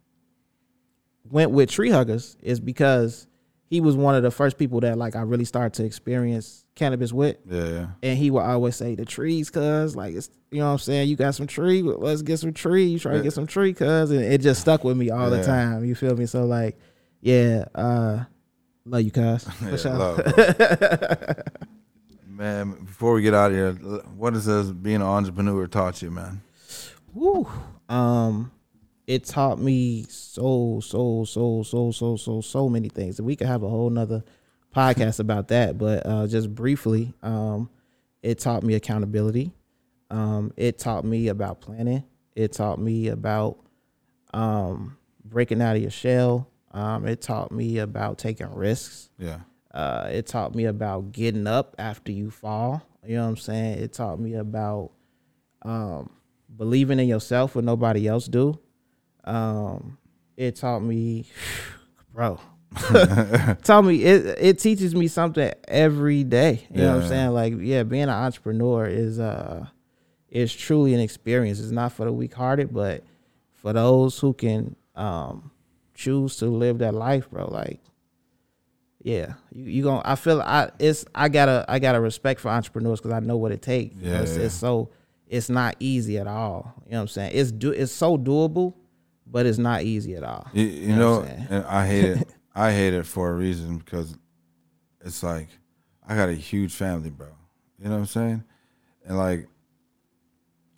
went with Tree Huggers is because he was one of the first people that like I really started to experience cannabis with. Yeah, yeah. And he would always say the trees, cuz like it's you know what I'm saying, you got some tree, let's get some tree. You try to get some tree, cuz and it just stuck with me all the time. You feel me? So like, yeah, uh love you cuz. Yeah, love, Man, before we get out of here, what has this being an entrepreneur taught you, man? Woo. Um, it taught me so so so so so so so many things. And we could have a whole nother podcast about that. But uh, just briefly, um, it taught me accountability. Um, it taught me about planning. It taught me about um, breaking out of your shell. Um, it taught me about taking risks. Yeah. Uh, it taught me about getting up after you fall. You know what I'm saying? It taught me about um, believing in yourself when nobody else do. Um, it taught me, bro. taught me it. It teaches me something every day. You know what I'm saying? Like, yeah, being an entrepreneur is uh, is truly an experience. It's not for the weak-hearted, but for those who can um, choose to live that life, bro. Like, yeah, you you going I feel I it's I gotta I gotta respect for entrepreneurs because I know what it takes. You know, Yeah, it's, yeah. it's so it's not easy at all. You know what I'm saying? It's do it's so doable, but it's not easy at all. You, you know know, what I'm saying? and I hate it. I hate it for a reason because it's like I got a huge family, bro. You know what I'm saying? And like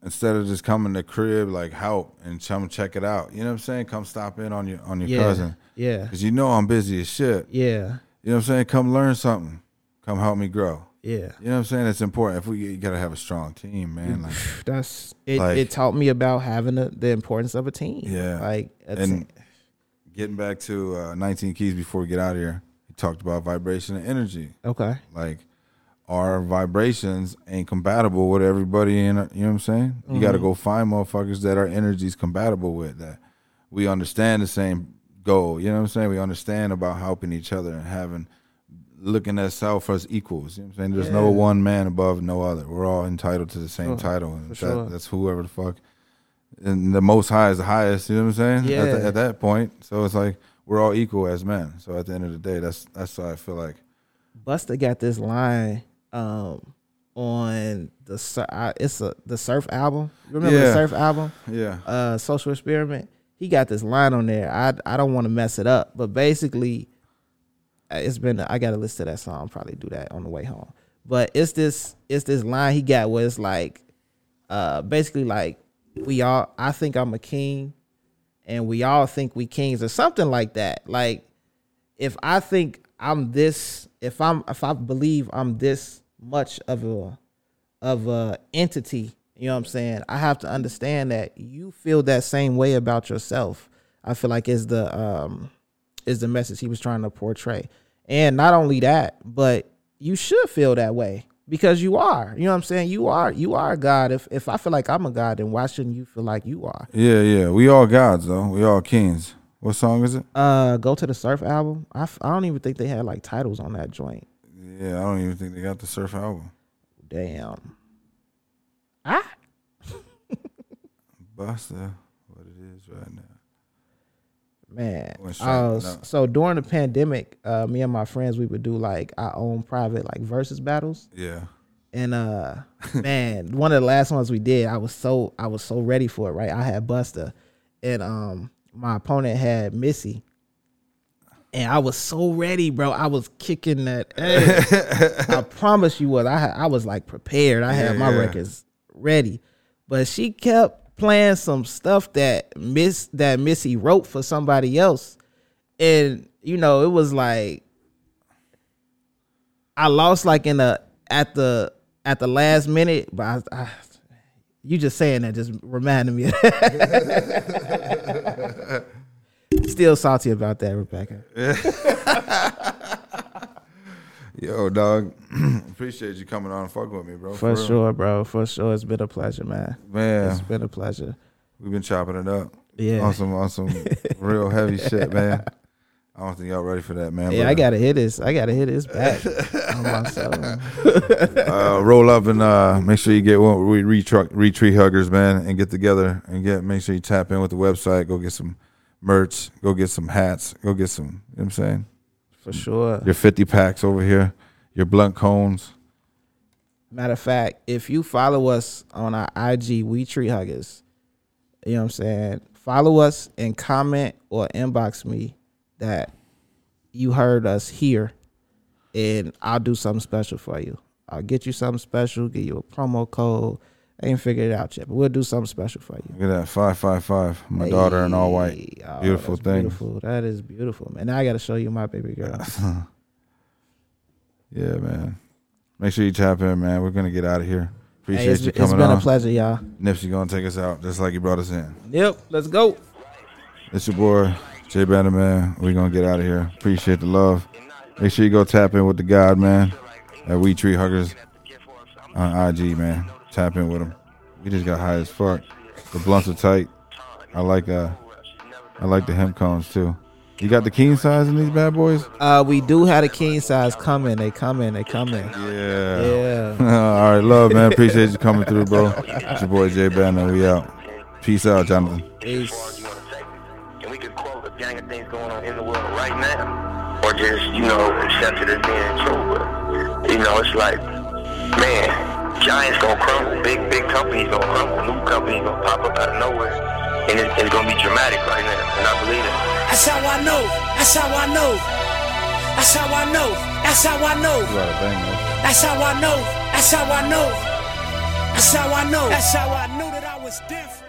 instead of just coming to crib like help and come check it out, you know what I'm saying? Come stop in on your on your Yeah, cousin yeah, because you know I'm busy as shit. yeah, You know what I'm saying? Come learn something. Come help me grow. yeah. You know what I'm saying? It's important. If we you gotta have a strong team, man. Like That's it. Like- it taught me about having the, the importance of a team. Yeah. like and getting back to uh, 19 keys before we get out of here, he talked about vibration and energy. okay. like our vibrations ain't compatible with everybody in you know what I'm saying? You gotta go find motherfuckers that our energy's compatible with that we understand the same goal. You know what I'm saying? We understand about helping each other and having looking at self as equals. You know what I'm saying? There's no one man above no other. We're all entitled to the same Sure, title. And that, sure. that's whoever the fuck and the most high is the highest, you know what I'm saying? At, the- Yeah. at that point. So it's like we're all equal as men. So at the end of the day, that's that's why I feel like Buster got this line um on the it's a the surf album. You remember the surf album? yeah. Uh social experiment. He got this line on there. I I don't want to mess it up, but basically uh, it's been I gotta listen to that song, probably do that on the way home. But it's this it's this line he got where it's like uh basically like we all I think I'm a king and we all think we kings or something like that. Like if I think I'm this, if I'm if I believe I'm this much of a of a entity, you know what I'm saying? I have to understand that you feel that same way about yourself. I feel like is the um is the message he was trying to portray. And not only that, but you should feel that way because you are. You know what I'm saying? You are you are a God. If if I feel like I'm a God, then why shouldn't you feel like you are? Yeah, yeah. We all gods though. We all kings. What song is it? Uh, go to the Surf album. I, f- I don't even think they had like titles on that joint. Yeah, I don't even think they got the surf album. Damn. Ah, Buster, what it is right now. man. Went Uh, so during the pandemic, uh, me and my friends we would do like our own private like versus battles, Yeah. and uh, man, one of the last ones we did, I was so I was so ready for it. Right, I had Buster, and um, my opponent had Missy. And I was so ready, bro. I was kicking that ass. I promise you was. I had, I was like prepared. I had Yeah, my yeah. records ready, but she kept playing some stuff that Miss that Missy wrote for somebody else, and you know it was like I lost like in the at the at the last minute, but I, I you just saying that just reminded me. of Still salty about that, Rebecca. Yo, dog. Appreciate you coming on and fucking with me, bro. For real. sure, bro. For sure, it's been a pleasure, man. Man, It's been a pleasure. we've been chopping it up. Yeah. On some on some real heavy shit, man. I don't think y'all ready for that, man. Yeah, but, I gotta hit this. I gotta hit this back on myself. uh, roll up and uh, make sure you get one we retruck We Tree Huggers, man, and get together and get make sure you tap in with the website. Go get some merch. Go get some hats. Go get some. You know what I'm saying For sure. your 50 packs over here. Your blunt cones. Matter of fact, if you follow us on our IG, We Tree Huggers. You know what I'm saying? Follow us and comment or inbox me that you heard us here, and I'll do something special for you. I'll get you something special, give you a promo code. I ain't figured it out yet, but we'll do something special for you. Look at that. 555. My daughter in all white. Oh, Beautiful thing. Beautiful. That is beautiful, man. Now I got to show you my baby girl. Yeah, man. Make sure you tap in, man. We're gonna get out of here. Hey, Appreciate it's, you It's been on. a pleasure, y'all. Nipsey gonna take us out just like he brought us in. Yep. Let's go. It's your boy Jay Banner, man, we gonna get out of here. Appreciate the love. Make sure you go tap in with the God, man, at We Tree Huggers on IG, man. Tap in with him. We just got high as fuck. The blunts are tight. I like uh, I like the hemp cones too. You got the king size in these bad boys? Uh, we do have a king size coming. They coming. They coming. Yeah. Yeah. All right, love, man. Appreciate you coming through, bro. It's your boy Jay Banner. We out. Peace out, Johnathan. Peace. And we could quote a gang of things going on in the world right now, or just, you know, accept it as being true. But, you know, it's like, man, giants gonna crumble, big, big companies gonna crumble, new companies gonna pop up out of nowhere. And it, it's gonna be dramatic right now, and I believe it. That's how I know. That's how I know. That's how I know. That's how I know. You gotta bang, man. That's how I know. That's how I know. That's how I know. That's how I knew that I was different.